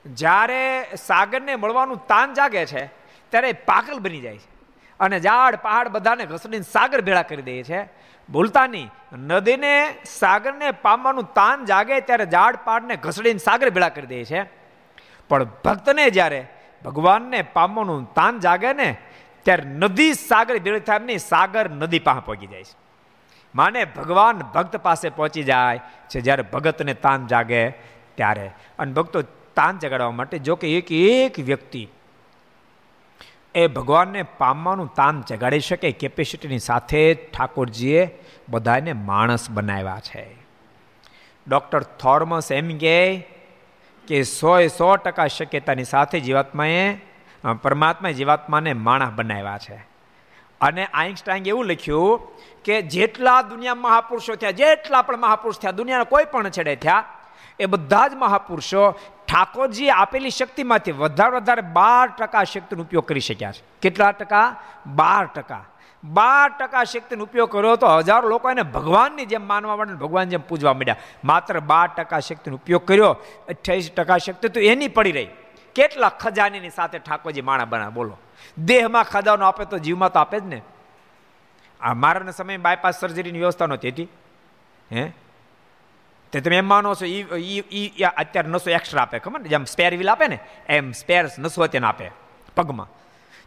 જ્યારે સાગરને મળવાનું તાન જાગે છે, ત્યારે પાકલ બની જાય છે. અને ઝાડ, પહાડ બધાને ઘસડીને સાગર ભેળા કરી દે છે. ભૂલતા નહીં નદીને સાગરને પામવાનું તાન જાગે ત્યારે ઝાડ, પહાડને ઘસડીને સાગર ભેળા કરી દે છે. પણ ભક્તને જ્યારે ભગવાનને પામવાનું તાન જાગે ને, ત્યારે નદી સાગર ભેળી થાય નહીં સાગર નદી પાસે પહોંચી જાય છે. માને ભગવાન ભક્ત પાસે પહોંચી જાય છે, જ્યારે ભગતને તાન જાગે ત્યારે. અને ભક્તો તાન જગાડવા માટે જો કે એક એક વ્યક્તિ એ ભગવાનને પામવાનું તાન જગાડી શકે કેપેસિટીની સાથે ઠાકોરજીએ બધાને માણસ બનાવ્યા છે. ડૉક્ટર થોર્મસ એમ કે સો એ સો ટકા શક્યતાની સાથે જીવાત્માએ પરમાત્માએ જીવાત્માને માણસ બનાવ્યા છે. અને આઈન્સ્ટાઈન એવું લખ્યું કે જેટલા દુનિયા મહાપુરુષો થયા, જેટલા પણ મહાપુરુષ થયા, દુનિયાના કોઈ પણ છેડે થયા, એ બધા જ મહાપુરુષો ઠાકોરજી આપેલી શક્તિમાંથી વધારે વધારે બાર ટકા શક્તિનો ઉપયોગ કરી શક્યા છે. કેટલા ટકા? બાર ટકા. બાર ટકા શક્તિનો ઉપયોગ કર્યો તો હજારો લોકો એને ભગવાનની જેમ માનવા માટે ભગવાન જેમ પૂજવા માંડ્યા. માત્ર બાર ટકા શક્તિનો ઉપયોગ કર્યો. અઠ્યાવીસ ટકા શક્તિ તો એની પડી રહી. કેટલા ખજાનીની સાથે ઠાકોરજી માણા બના બોલો. દેહમાં ખજાનો આપે તો જીવમાં તો આપે જ ને. આ મારાના સમયે બાયપાસ સર્જરીની વ્યવસ્થા નહોતી હતી. હે? તે તમે એમ માનો છો એ અત્યારે નસો એક્સ્ટ્રા આપે, ખબર ને? જેમ સ્પેર વ્હીલ આપે ને, એમ સ્પેર નસો તેને આપે, પગમાં.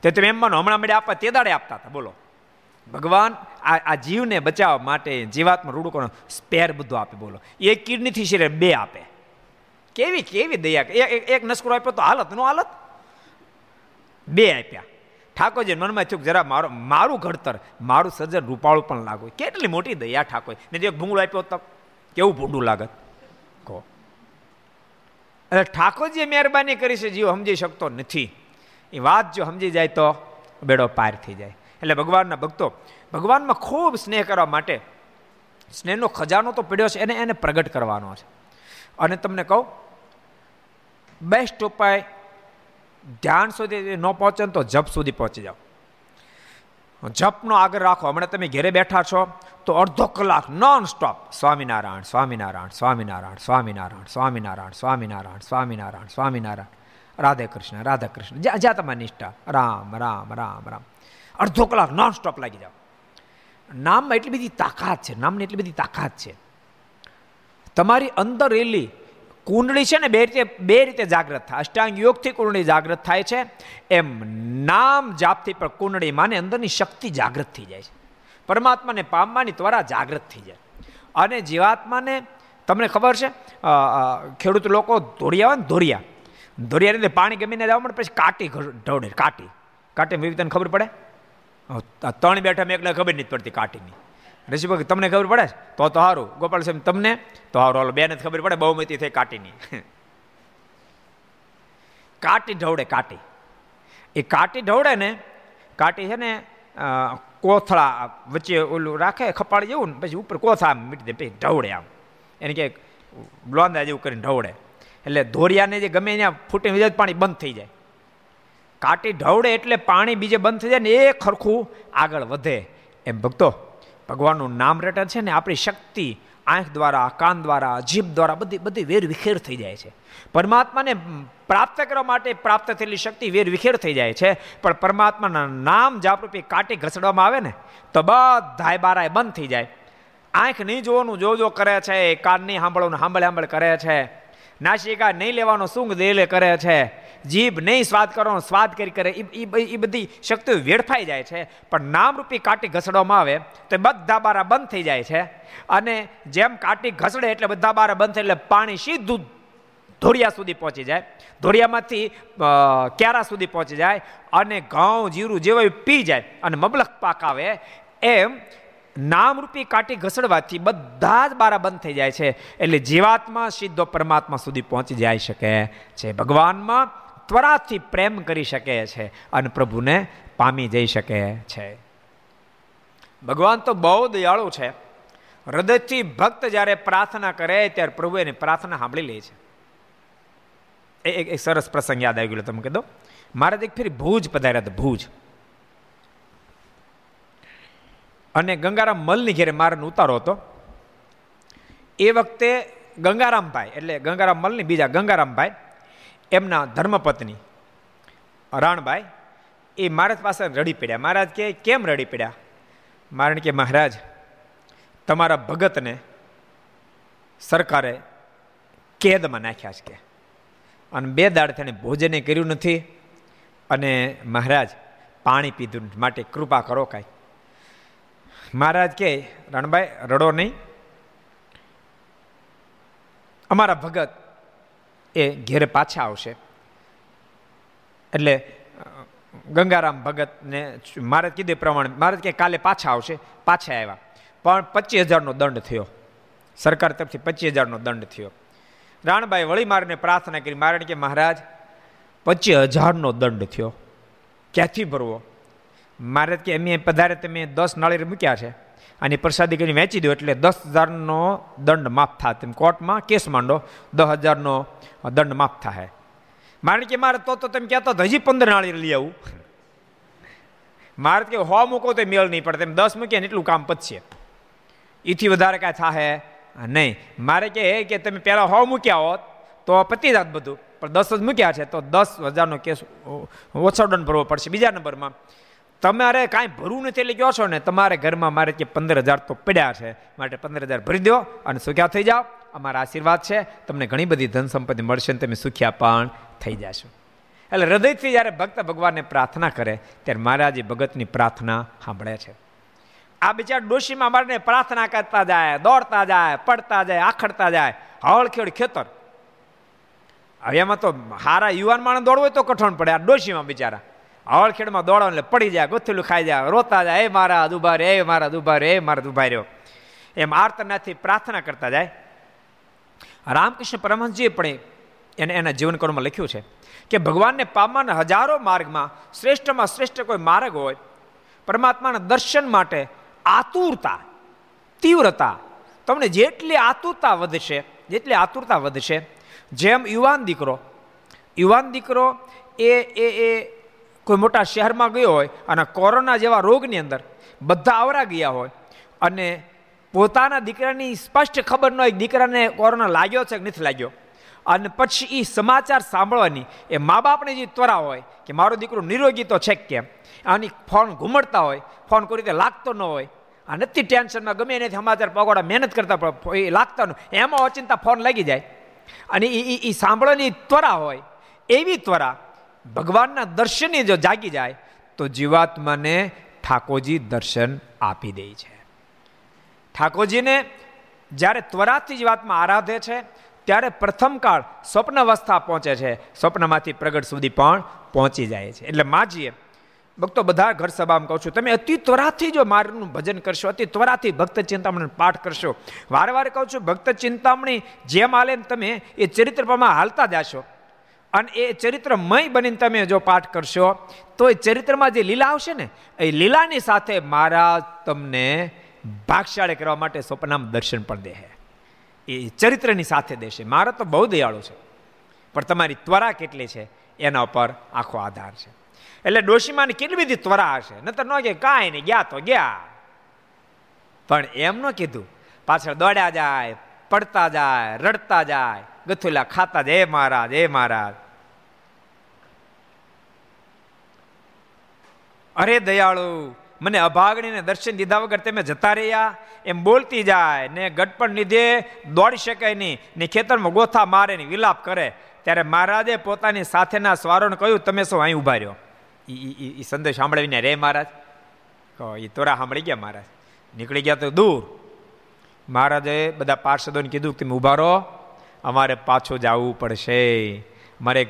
તે તમે એમ માનો, હમણાં મળે આપવા તે દાડે આપતા હતા, બોલો. ભગવાન, આ આ જીવને બચાવવા માટે જીવાત્મા રૂડુકોનો સ્પેર બધું આપે, બોલો. એક કિડનીથી શરીર બે આપે. કેવી કેવી દયા એક નસકરો આપ્યો તો હાલત, નો હાલત? બે આપ્યા. ઠાકોરજી મનમાં થયું જરા મારો મારું ઘડતર, મારું સર્જન રૂપાળું પણ લાગુ કેટલી મોટી દયા ઠાકોર ને જે ભૂંગળો આપ્યો તો કેવું ભૂંડું લાગત કહો. એટલે ઠાકોરજીએ મહેરબાની કરી છે જીવ સમજી શકતો નથી. એ વાત જો સમજી જાય તો બેડો પાર થઈ જાય. એટલે ભગવાનના ભક્તો, ભગવાનમાં ખૂબ સ્નેહ કરવા માટે સ્નેહનો ખજાનો તો પડ્યો છે, એને એને પ્રગટ કરવાનો છે. અને તમને કહું બેસ્ટ ઉપાય ધ્યાન સુધી ન પહોંચે તો જપ સુધી પહોંચી જાઓ. જપનો આગળ રાખો. હમણાં તમે ઘેરે બેઠા છો તો અડધો કલાક નોન સ્ટોપ સ્વામિનારાયણ સ્વામિનારાયણ સ્વામિનારાયણ સ્વામિનારાયણ સ્વામિનારાયણ સ્વામિનારાયણ સ્વામિનારાયણ સ્વામિનારાયણ. રાધે કૃષ્ણ, રાધા કૃષ્ણ. જ્યાં જ્યાં તમારી નિષ્ઠા. રામ રામ રામ રામ. અડધો કલાક નોન સ્ટોપ લાગી જાઓ. નામમાં એટલી બધી તાકાત છે. નામની એટલી બધી તાકાત છે. તમારી અંદર રહેલી કુંડળી છે ને બે રીતે બે રીતે જાગૃત થાય. અષ્ટાંગ યોગથી કુંડળી જાગૃત થાય છે. એમ નામ જાપથી પણ કુંડળી માને અંદરની શક્તિ જાગૃત થઈ જાય છે. પરમાત્માને પામવાની ત્વરા જાગૃત થઈ જાય. અને જીવાત્માને તમને ખબર છે ખેડૂત લોકો હોય ને દોરિયા. ધોરિયા રીતે પાણી ગમીને જવા મળે, પછી કાટી ઢોળે, કાટી. કાટી વિવિધને ખબર પડે? ત્રણ બેઠા મેં એકલા ખબર નથી પડતી કાટીની. ઋષિભગ તમને ખબર પડે? તો તો સારું ગોપાલ સાહેબ, તમને? તો સારું હાલો. બેને ખબર પડે, બહુમતી થઈ કાટીની. કાટી ઢવડે કાટી. એ કાટી ઢવડે ને, કાટી છે ને કોથળા વચ્ચે ઓલું રાખે ખપાળ જેવું ને, પછી ઉપર કોથા આમ મીટી દે, પછી ઢવડે આમ. એને કે લોંદા જેવું કરીને ઢવડે. એટલે ધોરિયાને જે ગમે ત્યાં ફૂટી જાય પાણી બંધ થઈ જાય. કાટી ઢવડે એટલે પાણી બીજે બંધ થઈ જાય ને, એ ખરખું આગળ વધે. એમ ભક્તો ભગવાનનું નામ રટે છે ને આપણી શક્તિ આંખ દ્વારા, કાન દ્વારા, જીભ દ્વારા બધી બધી વેર વિખેર થઈ જાય છે. પરમાત્માને પ્રાપ્ત કરવા માટે પ્રાપ્ત થયેલી શક્તિ વેર વિખેર થઈ જાય છે. પણ પરમાત્માના નામ જાપરૂપી કાટી ઘસડવામાં આવે ને, તો બધા બારાય બંધ થઈ જાય. આંખ નહીં જોવાનું, જો જો કરે છે કાન નહીં સાંભળવાનું, સાંભળ સાંભળ કરે છે. નાશિકા નહીં લેવાનો, સૂંઘ દેલે કરે છે. જીભ નહીં સ્વાદ કરવાનો સ્વાદ કરી કરે એ બધી શક્તિઓ વેડફાઈ જાય છે. પણ નામરૂપી કાટી ઘસડવામાં આવે તો બધા બારા બંધ થઈ જાય છે. અને જેમ કાટી ઘસડે એટલે બધા બારા બંધ થાય, એટલે પાણી સીધું ધોરિયા સુધી પહોંચી જાય. ધોરિયામાંથી ક્યારા સુધી પહોંચી જાય અને ઘઉં, જીરું જેવા પી જાય અને મબલક પાક આવે. એમ નામરૂપી કાટી ઘસડવાથી બધા જ બારા બંધ થઈ જાય છે. એટલે જીવાત્મા સીધો પરમાત્મા સુધી પહોંચી જાય શકે છે. ભગવાનમાં ત્વરાથી પ્રેમ કરી શકે છે અને પ્રભુને પામી જઈ શકે છે. ભગવાન તો બહુ દયાળુ છે. હૃદયથી ભક્ત જ્યારે પ્રાર્થના કરે ત્યારે પ્રભુ એની પ્રાર્થના સાંભળી લે છે. એક એક સરસ પ્રસંગ યાદ આવી ગયો, તમે કીધો મારે એક ફરી ભુજ પધાર્યા હતા, ભુજ. અને ગંગારામ મલની ઘેરે મારાનો ઉતારો હતો. એ વખતે ગંગારામભાઈ, એટલે ગંગારામ મલની બીજા ગંગારામભાઈ એમના ધર્મપત્ની. રાણભાઈ એ મહારાજ પાસે રડી પડ્યા. મહારાજ કે કેમ રડી પડ્યા? મારણ કે, મહારાજ, તમારા ભગતને સરકારે કેદમાં નાખ્યા છે કે. અને બે દાડ તેને ભોજને કર્યું નથી. અને મહારાજ, પાણી પીધું માટે કૃપા કરો કાંઈ. મહારાજ કે રણભાઈ રડો નહીં. અમારા ભગત એ ઘેરે પાછા આવશે. એટલે, ગંગારામ ભગતને મારે કીધે પ્રમાણે મારે કે કાલે પાછા આવશે, પાછા આવ્યા. પણ પચીસ હજારનો દંડ થયો. સરકાર તરફથી પચીસ હજારનો દંડ થયો. રાણભાઈ વળી મારીને પ્રાર્થના કરી. મારે કે, મહારાજ, પચીસ હજારનો દંડ થયો. ક્યાંથી ભરવો? મારે કે, એમ પધારે તમે દસ નાળીર મૂક્યા છે. અને પ્રસાદી કરીને વેચી દો એટલે દસ હજારનો દંડ માફ થાય. તેમ કોર્ટમાં કેસ માંડો દસ હજારનો દંડ માફ થાય. મારે કે મારે તો તો તમે કહેતો હજી પંદર નાળી લઈ આવું. મારે કે હો મૂકો તો મેળ નહીં પડે. તેમ દસ મૂકીએ ને એટલું કામ પતશે એથી વધારે કાંઈ થાય નહીં. મારે કે કે તમે પહેલાં હો મૂક્યા હોત તો પતી જાત બધું. પણ દસ જ મૂક્યા છે તો દસ હજારનો કેસ ઓછો દંડ ભરવો પડશે બીજા નંબરમાં. તમારે કાંઈ ભરવું નથી એટલે કહો છો ને, તમારે ઘરમાં મારે કે પંદર હજાર તો પડ્યા છે, માટે પંદર હજાર ભરી દો અને સુખ્યા થઈ જાઓ. અમારા આશીર્વાદ છે, તમને ઘણી બધી ધન સંપત્તિ મળશે ને તમે સુખ્યા પણ થઈ જશો. એટલે હૃદયથી જ્યારે ભક્ત ભગવાનને પ્રાર્થના કરે, ત્યારે મહારાજે ભગતની પ્રાર્થના સાંભળે છે. આ બિચાર ડોશીમાં મારને પ્રાર્થના કરતા જાય, દોડતા જાય, પડતા જાય, આખડતા જાય, હળખેડ ખેતર. હવે એમાં તો હારા યુવાન માણસ દોડવો તો કઠણ પડે, આ ડોશીમાં બિચારા. હળખેડમાં દોડો એટલે પડી જાય ગોથેલું ખાઈ જાય રોતા જાય એ મારા દુભા રે એ મારા રે એ મારા દુભા રહ્યો એમ આર્તનાથી પ્રાર્થના કરતા જાય. રામકૃષ્ણ પરમહંસજીએ પણ એને એના જીવનકળમાં લખ્યું છે કે ભગવાનને પામવાના હજારો માર્ગમાં શ્રેષ્ઠમાં શ્રેષ્ઠ કોઈ માર્ગ હોય, પરમાત્માના દર્શન માટે આતુરતા, તીવ્રતા, તમને જેટલી આતુરતા વધશે, જેટલી આતુરતા વધશે, જેમ યુવાન દીકરો યુવાન દીકરો એ એ એ કોઈ મોટા શહેરમાં ગયો હોય અને કોરોના જેવા રોગની અંદર બધા આવરા ગયા હોય અને પોતાના દીકરાની સ્પષ્ટ ખબર ન હોય દીકરાને કોરોના લાગ્યો છે કે નથી લાગ્યો. અને પછી એ સમાચાર સાંભળવાની એ મા બાપની જે ત્વરા હોય કે મારો દીકરો નિરોગી તો છે કેમ? આની ફોન ઘુમડતા હોય, ફોન કોઈ રીતે લાગતો ન હોય. આ નથી ટેન્શનમાં, ગમે એનાથી સમાચાર પગોડા મહેનત કરતા એ લાગતા એમાં અચિંતા ફોન લાગી જાય. અને એ સાંભળવાની ત્વરા હોય, એવી ત્વરા ભગવાનના દર્શનની જો જાગી જાય, તો જીવાત્માને ઠાકોરજી દર્શન આપી દે છે. ઠાકોરજીને જ્યારે ત્વરાથી જીવાત્મા આરાધે છે, ત્યારે પ્રથમ કાળ સ્વપ્ન અવસ્થા પહોંચે છે. સ્વપ્નમાંથી પ્રગટ સુધી પણ પહોંચી જાય છે. એટલે માજીએ, ભક્તો બધા ઘર સભામાં કહું છું, તમે અતિ ત્વરાથી જો મારનું ભજન કરશો, અતિ ત્વરાથી ભક્ત ચિંતામણી પાઠ કરશો. વારે વારે કહું છું, ભક્ત ચિંતામણી જેમ હાલે તમે, એ ચરિત્રમાં હાલતા જાશો. અને એ ચરિત્રમય બનીને તમે જો પાઠ કરશો, તો એ ચરિત્રમાં જે લીલા આવશે ને, એ લીલાની સાથે મારા તમને ભાગશાળી કરવા માટે સ્વપ્નામ દર્શન પણ દે એ ચરિત્રની સાથે દેશે. મારો તો બહુ દયાળુ છે. પણ તમારી ત્વરા કેટલી છે, એના ઉપર આખો આધાર છે. એટલે ડોશીમાની કેટલી બધી ત્વરા હશે? નતર ન કે કાંઈ નહીં, ગયા તો ગયા. પણ એમ ન કીધું, પાછળ દોડ્યા જાય, પડતા જાય, રડતા જાય, ગથુલા ખાતા જાય એ મહારાજ એ મહારાજ. અરે દયાળુ, મને અભાગણીને દર્શન દીધા વગર તમે જતા રહ્યા? એમ બોલતી જાય, ને ગટપણ લીધે દોડી શકાય નહીં, ને ખેતરમાં ગોથા મારે ને વિલાપ કરે. ત્યારે મહારાજે પોતાની સાથેના સ્વારોને કહ્યું, તમે શું અહીં ઊભા રહ્યો? એ સંદેશ સાંભળવીને રે મહારાજ. કહો એ તોરા સાંભળી ગયા મહારાજ? નીકળી ગયા તો દૂર. મહારાજે બધા પાર્ષદોને કીધું કે તમે ઊભા રહો, અમારે પાછું જવું પડશે. મારે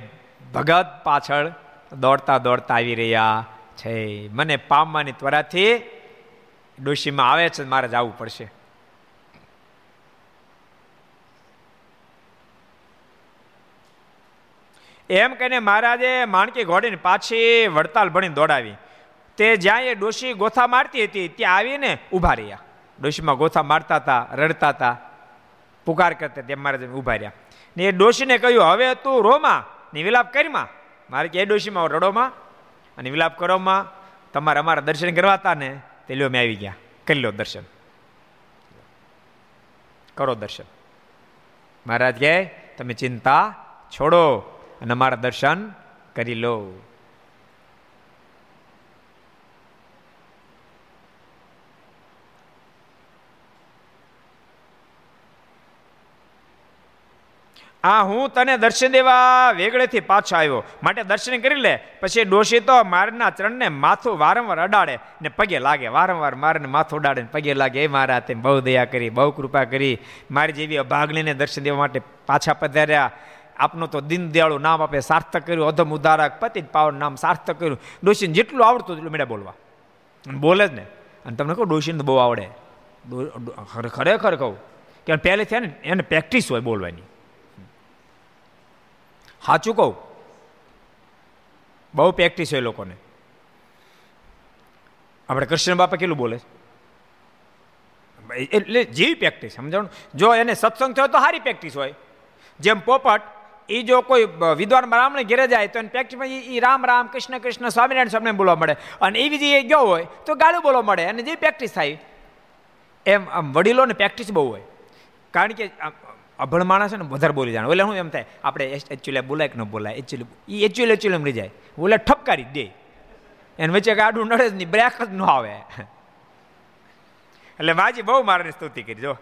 ભગત પાછળ દોડતા દોડતા આવી રહ્યા. છે. મને પામવાની ત્વરાથી ડોશીમાં આવે છે મારે જવું પડશે. એમ કહીને મહારાજે માણકી ઘોડીને પાછી વડતાલ ભણીને દોડાવી. તે જ્યાં એ ડોશી ગોથા મારતી હતી, ત્યાં આવીને ઊભા રહ્યા. ડોશીમાં ગોથા મારતા હતા, રડતા હતા, પુકાર કરતા તેમ મહારાજ ઊભા રહ્યા. ને એ ડોશીને કહ્યું, હવે તું રોમાં ને વિલાપ કરીમાં મારે કે, એ ડોશીમાં રડોમાં અને વિલાપ કરોમાં તમારે અમારા દર્શન કરવા હતા ને તે લ્યો, મેં આવી ગયા. કરી લો દર્શન. કરો દર્શન. મહારાજ કહે, તમે ચિંતા છોડો અને મારા દર્શન કરી લો. આ હું તને દર્શન દેવા વેગળેથી પાછો આવ્યો. માટે દર્શન કરી લે. પછી ડોશી તો મારના ચરણને માથું વારંવાર અડાડે ને પગે લાગે. વારંવાર મારને માથું અડાડે ને પગે લાગે. એ મારા તેમ બહુ દયા કરી, બહુ કૃપા કરી. મારી જેવી અભાગલીને દર્શન દેવા માટે પાછા પધાર્યા. આપનું તો દિન દયાળુ નામ આપે સાર્થક કર્યું. અધમ ઉદારક પતિ પાવન નામ સાર્થક કર્યું. ડોશીને જેટલું આવડતું એટલું મેળા બોલવા. બોલે જ ને. અને તમને કહું ડોશીને બહુ આવડે. ખરેખર કહું. કે પહેલેથી એને પ્રેક્ટિસ હોય બોલવાની. સાચું કહું? બહુ પ્રેક્ટિસ હોય લોકોને. આપણે કૃષ્ણ બાપા કેટલું બોલે એટલે જેવી પ્રેક્ટિસ સમજાણું? જો એને સત્સંગ થયો તો સારી પ્રેક્ટિસ હોય. જેમ પોપટ એ જો કોઈ વિદ્વાન બ્રાહ્મણ ઘેરે જાય તો પ્રેક્ટિસમાં એ રામ રામ, કૃષ્ણ કૃષ્ણ, સ્વામિનારાયણ સ્વામીને બોલવા મળે. અને એવી જે ગયો હોય તો ગાળું બોલવા મળે. અને જે પ્રેક્ટિસ થાય, એમ, આમ વડીલોને પ્રેક્ટિસ બહુ હોય. કારણ કે અભણ માણસ છે ને વધારે બોલી જાણે. એટલે હું એમ થાય, આપણે એકચ્યુઅલી બોલાય કે ન બોલાય એકચ્યુઅલી એ એકચ્યુઅલી એકચ્યુઅલી મરી જાય. બોલે ઠપકારી દે. એને વચ્ચે આડું નડે જ નહીં, બ્રેક જ ન આવે. એટલે માજી બહુ મારાની સ્તુતિ કરી, જો.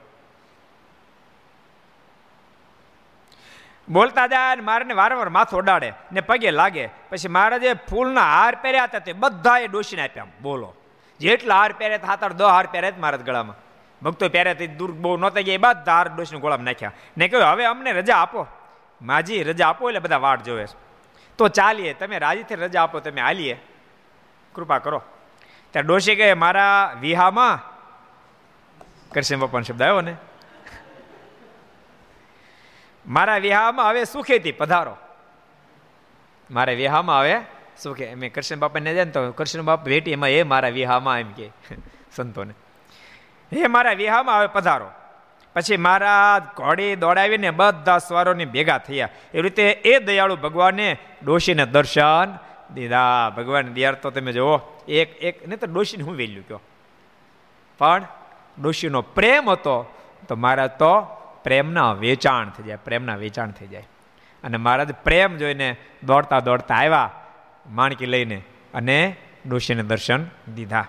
બોલતા જાય ને મારે વારંવાર માથું ઉડાડે ને પગે લાગે. પછી મહારાજે ફૂલના હાર પહેર્યા હતા તે બધાએ ડોસીને આપ્યા બોલો. જેટલા હાર પહેર્યા હતા હાથ દો હાર પહેર્યા મહારાજ ગળામાં. ભક્તો પહેરેથી દૂર બહુ નહોતા ગયા એ ધાર ડોસીને ગોળામાં નાખ્યા. ને કહ્યું, હવે અમને રજા આપો. માજી રજા આપો એટલે બધા વાટ જોવે તો ચાલીએ, તમે રાજીથી રજા આપો, તમે હાલીએ. કૃપા કરો. ત્યાં ડોશી કહે, મારા વિહામાં કરશે બાપાનો શબ્દ આવ્યો ને. મારા વિહામાં હવે સુખેથી પધારો. મારા વિહામાં હવે સુખે. એમ કૃષ્ણ બાપાને જાય ને તો કૃષ્ણ બાપ ભેટી એમાં એ મારા વિહામાં એમ કે સંતોને. હે, મારા વિહામાં આવે પધારો. પછી મારા ઘોડી દોડાવીને બધા સ્વરોની ભેગા થયા. એ રીતે એ દયાળુ ભગવાને ડોશીને દર્શન દીધા. ભગવાન દિયાર તો તમે જુઓ, એક એક નહીં તો ડોશીને હું વેલ્યુ કહો પણ ડોશીનો પ્રેમ હતો, તો મારા તો પ્રેમના વેચાણ થઈ જાય, પ્રેમના વેચાણ થઈ જાય. અને મહારાજ પ્રેમ જોઈને દોડતા દોડતા આવ્યા, માણકી લઈને અને ડોશીને દર્શન દીધા.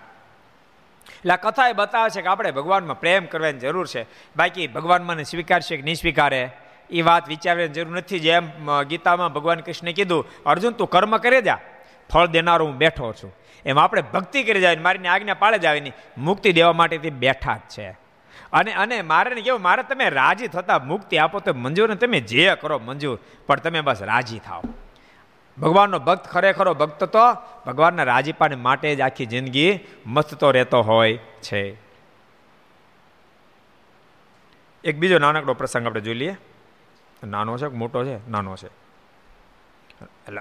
એટલે કથા એ બતાવે છે કે આપણે ભગવાનમાં પ્રેમ કરવાની જરૂર છે. બાકી ભગવાન મને સ્વીકારશે કે નહીં સ્વીકારે, એ વાત વિચારવાની જરૂર નથી. જેમ ગીતામાં ભગવાન કૃષ્ણે કીધું, અર્જુન, તું કર્મ કરે જા, ફળ દેનારો હું બેઠો છું. એમ આપણે ભક્તિ કરી જાય મારીને આજ્ઞા પાળે જ આવીને મુક્તિ દેવા માટે તે બેઠા જ છે. અને અને મારે ને કેવું, મારે તમે રાજી થતા મુક્તિ આપો તો મંજૂર ને તમે જે કરો મંજૂર, પણ તમે બસ રાજી થાઓ. ભગવાનનો ભક્ત ખરેખરો ભક્ત તો, ભગવાનના રાજીપાને માટે જ આખી જિંદગી મસ્તતો રહેતો હોય છે. એક બીજો નાનકડો પ્રસંગ આપણે જોઈ લઈએ. નાનો છે મોટો છે? નાનો છે. એટલે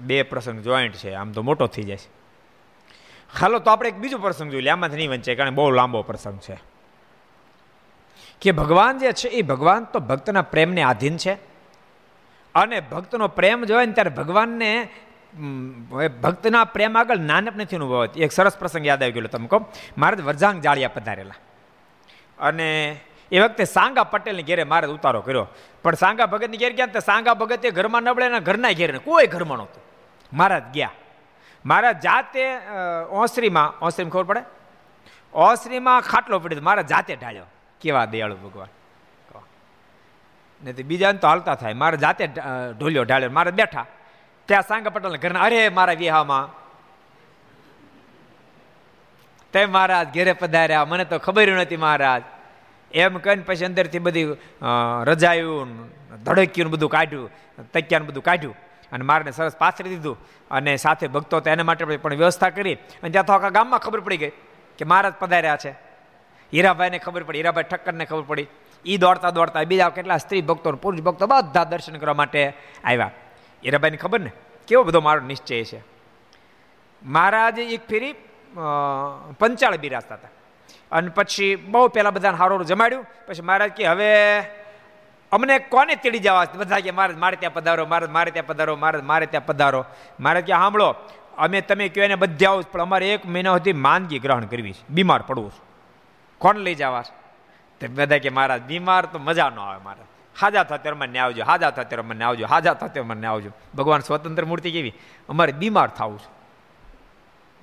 બે પ્રસંગ જોઈન્ટ છે, આમ તો મોટો થઈ જાય છે. હાલો, તો આપણે એક બીજો પ્રસંગ જોઈ લઈએ. આમાંથી નહીં વંચાય, કારણ બહુ લાંબો પ્રસંગ છે. કે ભગવાન જે છે, એ ભગવાન તો ભક્તના પ્રેમને આધીન છે. અને ભક્તનો પ્રેમ જોવે ને ત્યારે ભગવાનને ભક્તના પ્રેમ આગળ નાનપ નથી અનુભવતી. એક સરસ પ્રસંગ યાદ આવી ગયો તમે કહો. મારે વરજાંગ જાળિયા પધારેલા. અને એ વખતે સાંગા પટેલની ઘેરે મારે ઉતારો કર્યો. પણ સાંગા ભગતની ઘેર ગયા સાંગા ભગત એ ઘરમાં નબળે એના ઘરના ઘેર કોઈ ઘરમાં નહોતું. મહારાજ ગયા. મારા જાતે ઓસરીમાં ઓસરીમાં ખબર પડે? ઓસરીમાં ખાટલો પડ્યો મારા જાતે ઢાળ્યો. કેવા દયાળુ ભગવાન. નહીં તો બીજાને તો હાલતા થાય. મારે જાતે ઢોલ્યો ઢાળ્યો મારે બેઠા. ત્યાં સાંગા પટેલ ઘરના, અરે, મારા વિહામાં. તે મહારાજ ઘેરે પધાર્યા. મને તો ખબર નથી મહારાજ. એમ કહીને પછી અંદરથી બધી રજાયું ધડક્યું બધું કાઢ્યું. તક્યાનું બધું કાઢ્યું. અને મારને સરસ પાથરી દીધું. અને સાથે ભક્તો તો એના માટે પણ વ્યવસ્થા કરી. અને ત્યાં તો આખા ગામમાં ખબર પડી ગઈ કે મહારાજ પધાર્યા છે. હીરાભાઈને ખબર પડી. હીરાભાઈ ઠક્કરને ખબર પડી. એ દોડતા દોડતા બીજા કેટલા સ્ત્રી ભક્તો પુરુષ ભક્તો બધા દર્શન કરવા માટે આવ્યા. હીરાબાઈને ખબર ને? કેવો બધો મારો નિશ્ચય છે. મહારાજ એક ફેરી પંચાળ બિરાજતા હતા. અને પછી બહુ પહેલાં બધાને હારોરું જમાડ્યું. પછી મહારાજ કે, હવે અમને કોને તેડી જવા? બધા કે મારે મારે ત્યાં પધારો મારે મારે ત્યાં પધારો મારે મારે ત્યાં પધારો. મારે ત્યાં સાંભળો અમે તમે કહો એને બધા આવું પણ અમારે એક મહિના સુધી માંદગી ગ્રહણ કરવી છે. બીમાર પડવું છે. કોણ લઈ જવા તે બધા કે મહારાજ, બીમાર તો મજા ન આવે મારે. હાજા થતા ત્યારે મને આવજો, હાજા થતા ત્યારે મને આવજો, હાજા થતા ત્યારે મને આવજો. ભગવાન સ્વતંત્ર મૂર્તિ કેવી? અમારે બીમાર થવું છે.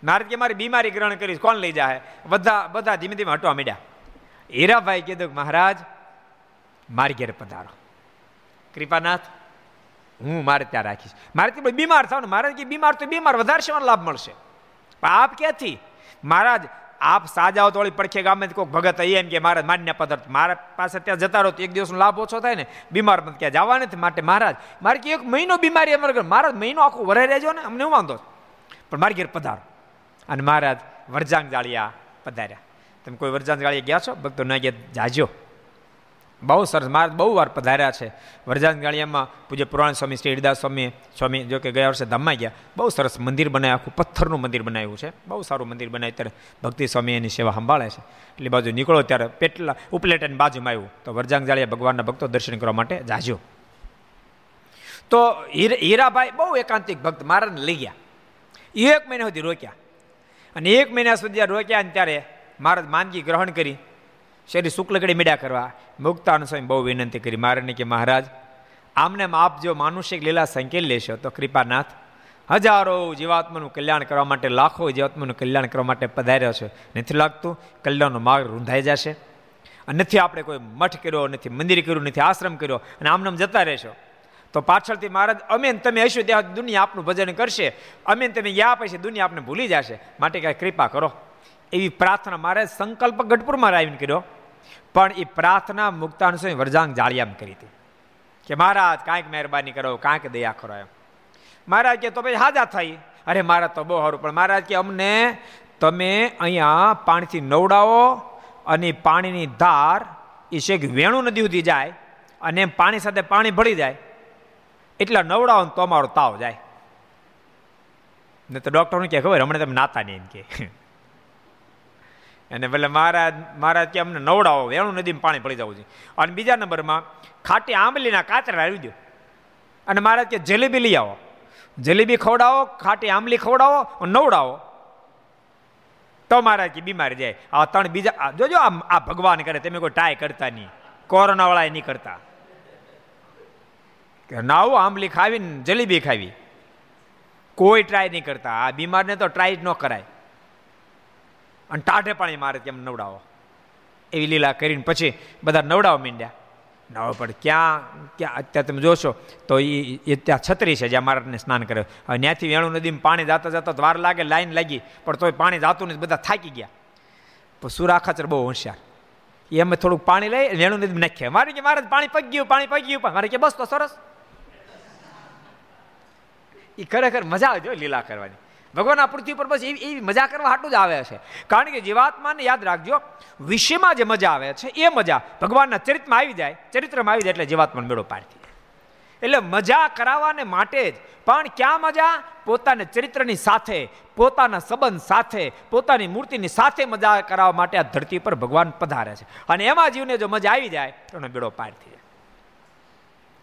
નારદ કે મારી બીમારી ગ્રહણ કરીશ, કોણ લઈ જાય બધા બધા ધીમે ધીમે હટવા માંડ્યા. હીરાભાઈ કીધું મહારાજ, મારી ઘેર પધારો. કૃપાનાથ, હું મારે ત્યાં રાખીશ. મારે ત્યાં બીમાર થાવ મારે કે બીમાર તો બીમાર, વધારે લાભ મળશે. પણ આપ ક્યાંથી? મહારાજ આપ સાજાઓ તોળી પડખે ગામે કોઈક ભગત એમ કે મહારાજ માન્ય પદાર્થ, મારા પાસે ત્યાં જતા રહો તો એક દિવસનો લાભ ઓછો થાય ને. બીમાર પણ ક્યાં જવા નથી માટે મહારાજ, મારે કે એક મહિનો બીમારી અમારે મહારાજ મહિનો આખો વરાઈ રહેજો ને, અમને વાંધો પણ મારી ઘેર પધારો. અને મહારાજ વરજાંગ જાળિયા પધાર્યા. તમે કોઈ વરજાંગ જાળિયા ગયા છો? ભક્તો ના ગયા, જાજો. બહુ સરસ મહારાજ બહુ વાર પધાર્યા છે. વરજાન ગાળિયામાં પૂજ્ય પુરાણ સ્વામી, શ્રી હરિદાસ સ્વામી સ્વામી જો કે ગયા વર્ષે ધામમાં ગયા. બહુ સરસ મંદિર બનાવ્યું આખું પથ્થરનું મંદિર બનાવ્યું છે. બહુ સારું મંદિર બનાવ્યું ત્યારે ભક્તિ સ્વામી એની સેવા સંભાળે છે. એટલે બાજુ નીકળો ત્યારે પેટલા ઉપલેટાની બાજુમાં આવ્યું. તો વરજાંગ જાળિયા ભગવાનના ભક્તો દર્શન કરવા માટે જાજો. તો હીરાભાઈ બહુ એકાંતિક ભક્ત મહારાજને લઈ ગયા. એક મહિના સુધી રોક્યા. અને એક મહિના સુધી રોક્યા ને ત્યારે મહારાજ માંદગી ગ્રહણ કરી. શરીર શુક્લગડી મીડા કરવા, મુક્તાન સ્વામી બહુ વિનંતી કરી મારે કે મહારાજ, આમને આપ જો માનુષિક લીલા સંકેલ લેશો તો કૃપાનાથ, હજારો જીવાત્માનું કલ્યાણ કરવા માટે, લાખો જીવાત્માનું કલ્યાણ કરવા માટે પધાર્યો છે. નથી લાગતું? કલ્યાણનો માર્ગ રૂંધાઈ જશે. અને નથી આપણે કોઈ મઠ કર્યો, નથી મંદિર કર્યું, નથી આશ્રમ કર્યો, અને આમને જતા રહેશો. તો પાછળથી મહારાજ, અમે તમે હશો ત્યાં દુનિયા આપનું ભજન કરશે, અમે તમે ગયા પછી દુનિયા આપને ભૂલી જશે. માટે કાંઈ કૃપા કરો. એવી પ્રાર્થના મારે સંકલ્પ ગઢપુરમાં આવીને કર્યો. પણ એ પ્રાર્થના મુક્તાન સ્વામી વરજાંગ જાળિયામ કરી હતી કે મહારાજ, કાંઈક મહેરબાની કરો, કાંઈક દયા કરો એમ. મહારાજ કે, તો પછી હાજા થઈ. અરે, મારા તો બહુ સારું. પણ મહારાજ કે, અમને, તમે અહીંયા પાણીથી નવડાવો અને પાણીની ધાર એ શેખ વેણું નદી સુધી જાય અને એમ પાણી સાથે પાણી ભળી જાય. એટલા નવડાવો તો અમારો તાવ જાય. ને તો ડૉક્ટરને કહે ખબર, હમણાં તમે નાતા નહીં એમ કે. અને ભલે મહારાજ મહારાજ કે અમને નવડાવો, વેણું નદીમાં પાણી પડી જવું છે. અને બીજા નંબરમાં ખાટી આંબલીના કાતરા આવી દો અને મહારાજ કે જલેબી લઈ આવો. જલેબી ખવડાવો, ખાટી આંબલી ખવડાવો નવડાવો. તો મહારાજ કે બીમારી જાય. આ ત્રણ બીજા જોજો, આ ભગવાન કરે, તમે કોઈ ટ્રાય કરતા નહીં. કોરોનાવાળા નહીં કરતા. નાવો આંબલી ખાવીને જલેબી ખાવી. કોઈ ટ્રાય નહીં કરતા. આ બીમારને તો ટ્રાય જ ન કરાય. અને ટાઢે પાણી મારે કેમ નવડાવો. એવી લીલા કરીને પછી બધા નવડાવવા માંડ્યા. નવો પણ ક્યાં ક્યાં? અત્યારે તમે જોશો તો એ ત્યાં છત્રી છે જ્યાં મારાને સ્નાન કરે હવે ત્યાંથી વેણુ નદીમાં પાણી જાતા જતા વાર લાગે, લાઈન લાગી, પણ તોય પાણી જાતું નથી, બધા થાકી ગયા. પણ સુરાખાચર બહુ હોશિયાર. એ અમે થોડુંક પાણી લઈ વેણુ નદી નાખીએ મારે કે મારે પાણી પગ ગયું, પાણી પગ ગયું મારે કે બસ તો સરસ. એ ખરેખર મજા આવે જો લીલા કરવાની. ભગવાન આ પૃથ્વી પર બસ એવી મજા કરવા હાટું જ આવે છે. કારણ કે જીવાત્માને યાદ રાખજો વિષયમાં જે મજા આવે છે, એ મજા ભગવાનના ચરિત્રમાં આવી જાય, ચરિત્રમાં આવી જાય એટલે જીવાત્માનો મેળો પાડતી એટલે મજા કરાવવાને માટે જ, પણ ક્યાં મજા? પોતાના ચરિત્રની સાથે, પોતાના સંબંધ સાથે, પોતાની મૂર્તિની સાથે મજા કરાવવા માટે આ ધરતી પર ભગવાન પધારે છે. અને એમાં જીવને જો મજા આવી જાય, તો એનો બેડો થઈ જાય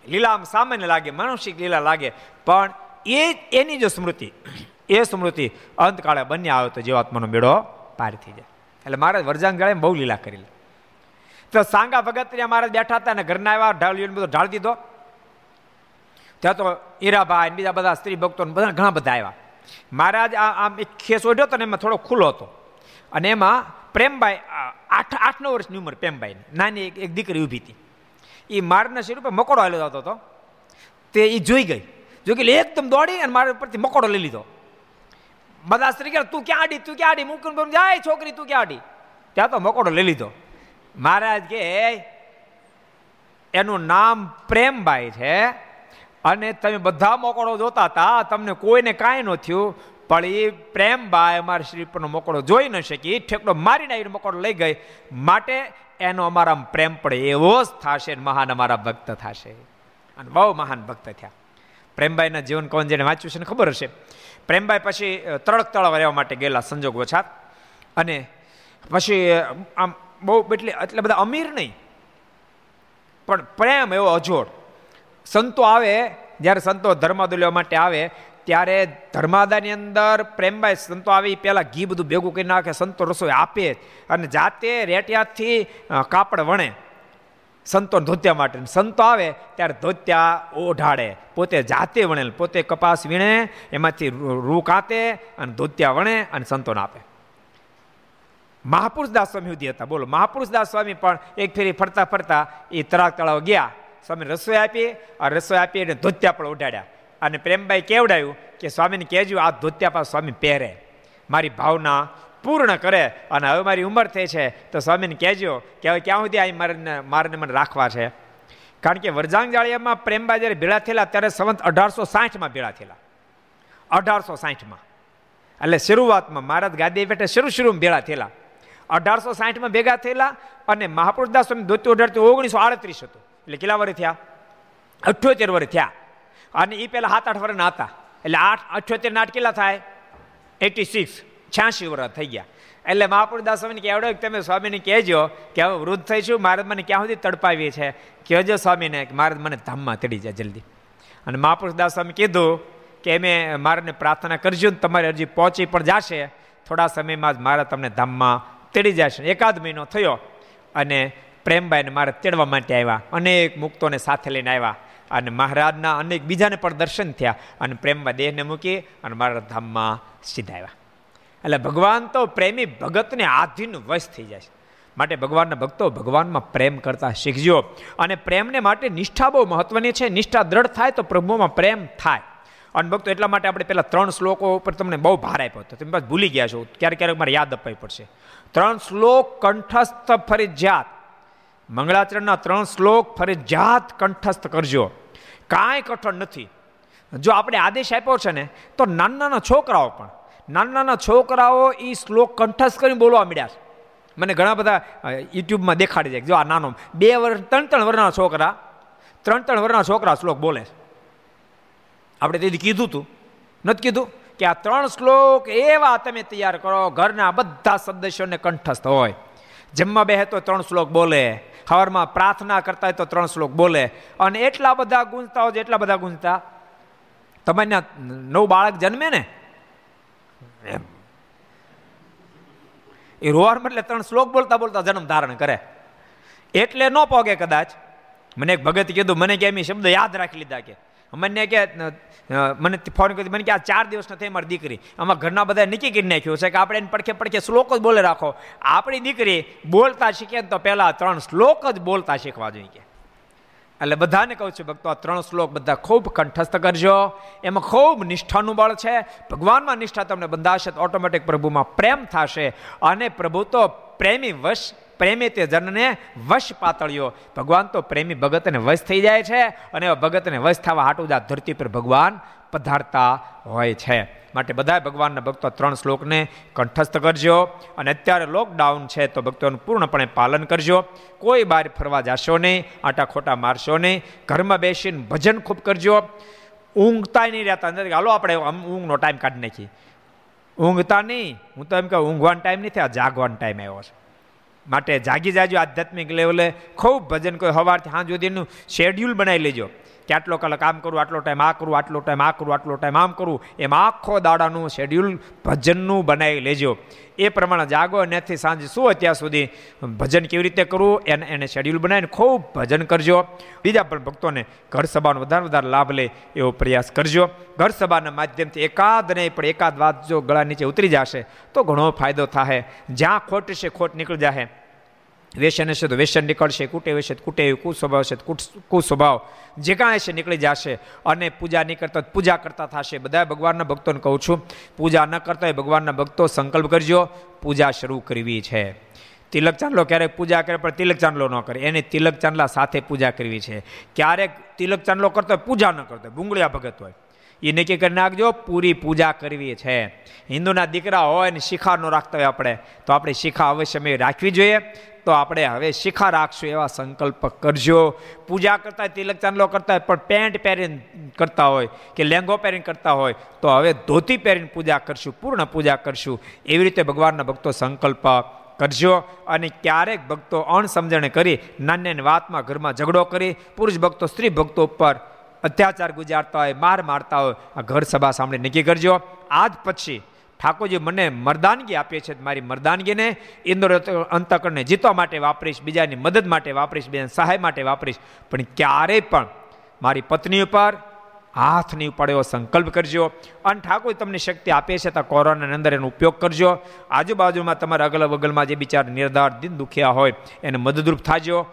લીલામ સામાન્ય લાગે, માનસિક લીલા લાગે, પણ એ એની જો સ્મૃતિ એ સ્મૃતિ અંતકાળે બન્યા આવે તો જીવાત્માનો મેળો પાર થઈ જાય. એટલે મહારાજ વરજાંગ ગાળે બહુ લીલા કરી તો સાંગા ભગત ત્યાં મારે બેઠા હતા અને ઘરના આવ્યા ઢાળ્યું બધો ઢાળ દીધો. ત્યાં તો ઈરાભાઈ બીજા બધા સ્ત્રી ભક્તો બધા ઘણા બધા આવ્યા. મહારાજ આમ એક ખેસ ઓઢ્યો હતો ને એમાં થોડો ખુલ્લો હતો. અને એમાં પ્રેમભાઈ આઠ આઠ નવ વર્ષની ઉંમર પ્રેમભાઈ નાની એક દીકરી ઊભી હતી. એ મારના શરીર ઉપર મકોડો હાલ્યો જતો હતો. તે એ જોઈ ગઈ. જોઈ ગઈ એકદમ દોડી અને મારા પરથી મકોડો લઈ લીધો. બધા સ્ત્રી કે, તું ક્યાં આડી? તું ક્યાં આડી? મૂકીને જાય છોકરી, તું ક્યાં આડી? ત્યાં તો મકોડો લઈ લીધો. મહારાજ કે એનું નામ પ્રેમભાઈ છે અને તમે બધા મોકળો જોતા હતા. તમને કોઈને કાંઈ ન થયું, પણ એ પ્રેમભાઈ અમારા શ્રી પરનો મોકળો જોઈ ન શકી. ઠેકડો મારીને આવીને મોકળો લઈ ગઈ. માટે એનો અમારા પ્રેમ પણ એવો જ થશે મહાન અમારા ભક્ત થશે. અને બહુ મહાન ભક્ત થયા. પ્રેમભાઈના જીવન કોણ જેને વાંચ્યું છે ને ખબર હશે? પ્રેમભાઈ પછી તળક તળાવ રહેવા માટે ગયેલા સંજોગ વછાત. અને પછી આમ બહુ એટલે એટલે બધા અમીર નહીં. પણ પ્રેમ એવો અજોડ. સંતો આવે, જ્યારે સંતો ધર્માદો લેવા માટે આવે, ત્યારે ધર્માદાની અંદર પ્રેમભાઈ સંતો આવે પહેલાં ઘી બધું ભેગું કરી નાખે, સંતો રસોઈ આપે, અને જાતે રેટિયાથી કાપડ વણે. સંતો ધોત્યા માટે. સંતો આવે ત્યારે ધોત્યા ઓઢાડે પોતે જાતે વણેલ પોતે કપાસ વીણે, એમાંથી રૂ કાતે અને ધોત્યા વણે અને સંતોને આપે. મહાપુરુષદાસ સ્વામી સુધી હતા. બોલો, મહાપુરુષદાસ સ્વામી પણ એક ફેરી ફરતા ફરતા એ તળાવ તળાવ ગયા. સ્વામી રસોઈ આપી. આ રસોઈ આપી અને ધોત્યા પણ ઉડાડ્યા અને પ્રેમભાઈ કેવડાયું કે, સ્વામીને કહેજો, આ ધોત્યા પણ સ્વામી પહેરે. મારી ભાવના પૂર્ણ કરે અને હવે મારી ઉંમર થઈ છે, તો સ્વામીને કહેજો કે હવે ક્યાં સુધી આ મારે મારને મને રાખવા છે? કારણ કે વરજાંગ જાળિયામાં પ્રેમબા જ્યારે ભેળા થયેલા, ત્યારે સંવંત અઢારસો સાઠમાં ભેળા થયેલા. અઢારસો સાઠમાં એટલે શરૂઆતમાં મહારાજ ગાદી બેઠે શરૂ શરૂમાં ભેળા થયેલા. અઢારસો સાઠમાં ભેગા થયેલા અને મહાપુરુષદાસ સ્વામી ધોતી અઢારથી ઓગણીસો આડત્રીસ હતું. એટલે કેટલા વર્ષ થયા? અઠ્યોતેર વર્ષ થયા. અને એ પહેલાં સાત આઠ વર્ષના હતા. એટલે આઠ, અઠ્યોતેર આઠ કેટલા થાય? Eighty six. છ્યાસી વર્ષ થઈ ગયા. એટલે મહાપુરદાસ સ્વામીને કહેવડો તમે સ્વામીને કહેજો કે હવે વૃદ્ધ થઈશું, મહારાજ મને ક્યાં સુધી તડપાવીએ છે? કહેજો સ્વામીને કે મહારાજ મને ધામમાં તડી જાય જલ્દી. અને મહાપુરુષદાસ સ્વામી કીધું કે મેં મારાને પ્રાર્થના કરજો ને તમારી અરજી પહોંચી પણ જશે. થોડા સમયમાં જ મારા તમને ધામમાં તેડી જશે. એકાદ મહિનો થયો અને પ્રેમભાઈને મારે તેડવા માટે આવ્યા. અનેક મુક્તોને સાથે લઈને આવ્યા. અને મહારાજના અનેક બીજાને પણ દર્શન થયા. અને પ્રેમમાં દેહને મૂકી અને મારા ધામમાં સીધા આવ્યા. એટલે ભગવાન તો પ્રેમી ભગતને આધીન વશ થઈ જાય છે. માટે ભગવાનના ભક્તો ભગવાનમાં પ્રેમ કરતા શીખજો. અને પ્રેમને માટે નિષ્ઠા બહુ મહત્વની છે. નિષ્ઠા દ્રઢ થાય તો પ્રભુમાં પ્રેમ થાય. અને ભક્તો એટલા માટે આપણે પેલા ત્રણ શ્લોકો ઉપર તમને બહુ ભાર આપ્યો હતો. તમે પાસે ભૂલી ગયા છો. ક્યારેક ક્યારેક મારે યાદ અપાવી પડશે. ત્રણ શ્લોક કંઠસ્થ ફરજિયાત. મંગળાચરણના ત્રણ શ્લોક ફરજિયાત કંઠસ્થ કરજો. કાંઈ કઠણ નથી. જો આપણે આદેશ આપ્યો છે ને, તો નાના નાના છોકરાઓ પણ નાના નાના છોકરાઓ એ શ્લોક કંઠસ્થ કરીને બોલવા મળ્યા છે. મને ઘણા બધા યુટ્યુબમાં દેખાડી જાય જો આ નાનો, બે વર્ષ ત્રણ ત્રણ વર્ષના છોકરા ત્રણ ત્રણ વર્ષના છોકરા શ્લોક બોલે છે. આપણે તેથી કીધું હતું નથી કીધું? કે આ ત્રણ શ્લોક એવા તમે તૈયાર કરો, ઘરના બધા સદસ્યોને કંઠસ્થ હોય. જમવા બેહે તો ત્રણ શ્લોક બોલે સવારમાં પ્રાર્થના કરતા હોય તો ત્રણ શ્લોક બોલે. અને એટલા બધા ગુંજતા હોય એટલા બધા ગુંજતા, તમારે નવ બાળક જન્મે ને એમ. એ રોવાર એટલે ત્રણ શ્લોક બોલતા બોલતા જન્મ ધારણ કરે. એટલે ન પોગે કદાચ. મને એક ભગત કીધું, મને કે એમ શબ્દ યાદ રાખી લીધા કે. મને કે મને ફોન કરી મને કે આ ચાર દિવસ નથી મારી દીકરી. આમાં ઘરના બધા નીચે કરી નાખ્યું છે કે આપણે એને પડખે પડખે શ્લોક જ બોલે રાખો. આપણી દીકરી બોલતા શીખે તો પહેલાં ત્રણ શ્લોક જ બોલતા શીખવા જોઈએ કે. એટલે બધાને કહું છું, ભક્તો, આ ત્રણ શ્લોક બધા ખૂબ કંઠસ્થ કરજો. એમાં ખૂબ નિષ્ઠાનું બળ છે. ભગવાનમાં નિષ્ઠા તમને બંધાશે તો ઓટોમેટિક પ્રભુમાં પ્રેમ થશે. અને પ્રભુ તો પ્રેમી વશ, પ્રેમી તે જનને વશ પાતળ્યો. ભગવાન તો પ્રેમી ભગતને વશ થઈ જાય છે. અને ભગતને વશ થવા હાટું આ ધરતી પર ભગવાન પધારતા હોય છે. માટે બધા ભગવાનના ભક્તો ત્રણ શ્લોકને કંઠસ્થ કરજો અને અત્યારે લોકડાઉન છે તો ભક્તોનું પૂર્ણપણે પાલન કરજો. કોઈ બહાર ફરવા જશો નહીં, આટા ખોટા મારશો નહીં, ઘરમાં બેસીને ભજન ખૂબ કરજો. ઊંઘતા નહીં રહેતા. અંદર હાલો આપણે ઊંઘનો ટાઈમ કાઢી નાખીએ. ઊંઘતા નહીં. હું તો એમ કહું, ઊંઘવાનો ટાઈમ નથી, આ જાગવાનો ટાઈમ આવ્યો છે. માટે જાગી જાજો આધ્યાત્મિક લેવલે. ખૂબ ભજન કોઈ સવારથી સાંજ સુધીનું શેડ્યુલ બનાવી લેજો. કે આટલો કલાક આમ કરું, આટલો ટાઈમ આ કરું, આટલો ટાઈમ આ કરું, આટલો ટાઈમ આમ કરું, એમ આખો દાડાનું શેડ્યુલ ભજનનું બનાવી લેજો. એ પ્રમાણે જાગો નથી સાંજે શું અત્યાર સુધી ભજન કેવી રીતે કરવું, એને એને શેડ્યુલ બનાવીને ખૂબ ભજન કરજો. બીજા પણ ભક્તોને ઘર સભાનો વધારે વધારે લાભ લે એવો પ્રયાસ કરજો. ઘર સભાના માધ્યમથી એકાદ નહીં, પણ એકાદ વાત જો ગળા નીચે ઉતરી જશે, તો ઘણો ફાયદો થાય જ્યાં ખોટ છે ખોટ નીકળી જાય વ્યસન હશે તો વ્યસન નીકળશે, કુટે હશે કુટે કુસ્વભાવ હશે કુસ્વભાવ. જે કાંઈ હશે નીકળી જશે અને પૂજા નહીં કરતા પૂજા કરતા થશે. બધા ભગવાનના ભક્તોને કહું છું, પૂજા ન કરતા હોય ભગવાનના ભક્તો સંકલ્પ કરજો, પૂજા શરૂ કરવી છે. તિલક ચાંદલો ક્યારેક પૂજા કરે પણ તિલક ચાંદલો ન કરે. એને તિલક ચાંદલા સાથે પૂજા કરવી છે. ક્યારેક તિલક ચાંદલો કરતો હોય, પૂજા ન કરતો હોય, ભૂંગળિયા ભગત હોય. એ નક્કી કરી નાખજો, પૂરી પૂજા કરવી છે. હિન્દુના દીકરા હોય ને શિખા ન રાખતા હોય આપણે, તો આપણે શિખા અવશ્ય રાખવી જોઈએ. તો આપણે હવે શિખા રાખશું એવા સંકલ્પ કરજો. પૂજા કરતા તિલક ચાંદલો કરતા હોય, પણ પેન્ટ પહેરીને કરતા હોય કે લેંગો પહેરીને કરતા હોય, તો હવે ધોતી પહેરીને પૂજા કરશું, પૂર્ણ પૂજા કરશું. એવી રીતે ભગવાનના ભક્તો સંકલ્પ કરજો અને ક્યારેક ભક્તો અણસમજણે કરી નાની વાતમાં ઘરમાં ઝઘડો કરી, પુરુષ ભક્તો, સ્ત્રી ભક્તો ઉપર અત્યાચાર ગુજારતા હોય, માર મારતા હોય, આ ઘર સભા સામે નક્કી કરજો. આજ પછી ઠાકોરજી મને મરદાનગી આપીએ છે, મારી મરદાનગીને ઇન્દ્ર અંતકરણને જીતવા માટે વાપરીશ, બીજાની મદદ માટે વાપરીશ, બીજાની સહાય માટે વાપરીશ. પણ ક્યારેય પણ મારી પત્ની ઉપર હાથ નહીં પડે એવો સંકલ્પ કરજો. અને ઠાકોર તમને શક્તિ આપે છે તો કોરોનાની અંદર એનો ઉપયોગ કરજો. આજુબાજુમાં તમારા અગલ બગલમાં જે બિચાર નિર્ધાર, દિન દુખ્યા હોય, એને મદદરૂપ થાજો.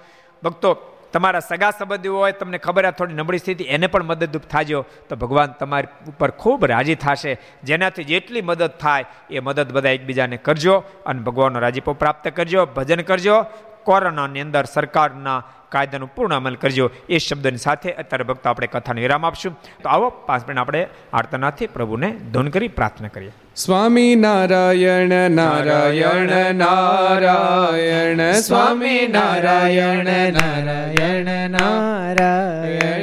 ભક્તો તમારા સગા સંબંધીઓ હોય, તમને ખબર આ થોડી નબળી સ્થિતિ, એને પણ મદદરૂપ થાજો. તો ભગવાન તમારી ઉપર ખૂબ રાજી થશે. જેનાથી જેટલી મદદ થાય, એ મદદ બધા એકબીજાને કરજો અને ભગવાનનો રાજીપો પ્રાપ્ત કરજો, ભજન કરજો. કોરોનાની અંદર સરકારના કાયદાનું પૂર્ણ અમલ કરજો. એ શબ્દની સાથે અત્યારે ભક્તો આપણે કથાને વિરામ આપશું. તો આવો પાંચ મિનિટ આપણે આર્તનાથી પ્રભુને ધૂન કરી પ્રાર્થના કરીએ. સ્વામી નારાયણ નારાયણ નારાયણ, સ્વામી નારાયણ નારાયણ નારાયણ.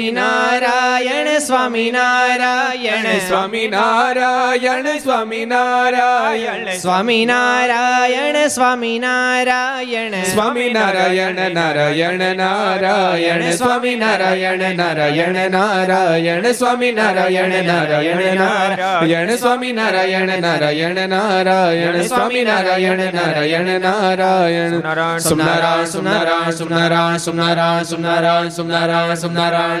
સ્વામિનારાયણ સ્વામિનારાયણ. સ્વામિનારાયણ સ્વામિનારાયણ. સ્વામિનારાયણ સ્વામિનારાયણ. સ્વામિનારાયણ નારાયણ નારાયણ. સ્વામિનારાયણ નારાયણ નારાયણ. સ્વામિનારાયણ નારાયણ નારાયણ. સ્વામિનારાયણ નારાયણ નારાયણ. સ્વામિનારાયણ નારાયણ નારાયણ. સુમનારાયણ સુમનારાયણ સુમનારાયણ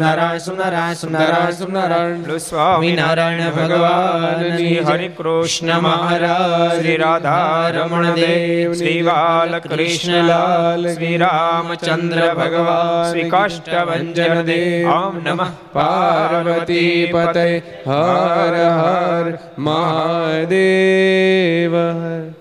સુમનારાયણ સુનારાયણ સુનારાયણ સુમનારાયણ સ્વામિનારાયણ ભગવાન હરે કૃષ્ણ મહારાજ શ્રી રાધા રમણ દેવ શ્રી બાલકૃષ્ણલાલ શ્રી રામચંદ્ર ભગવાન શ્રી કાષ્ટભન દેવ ઓમ નમઃ પાર્વતી પતય હર હર મહાદેવ હર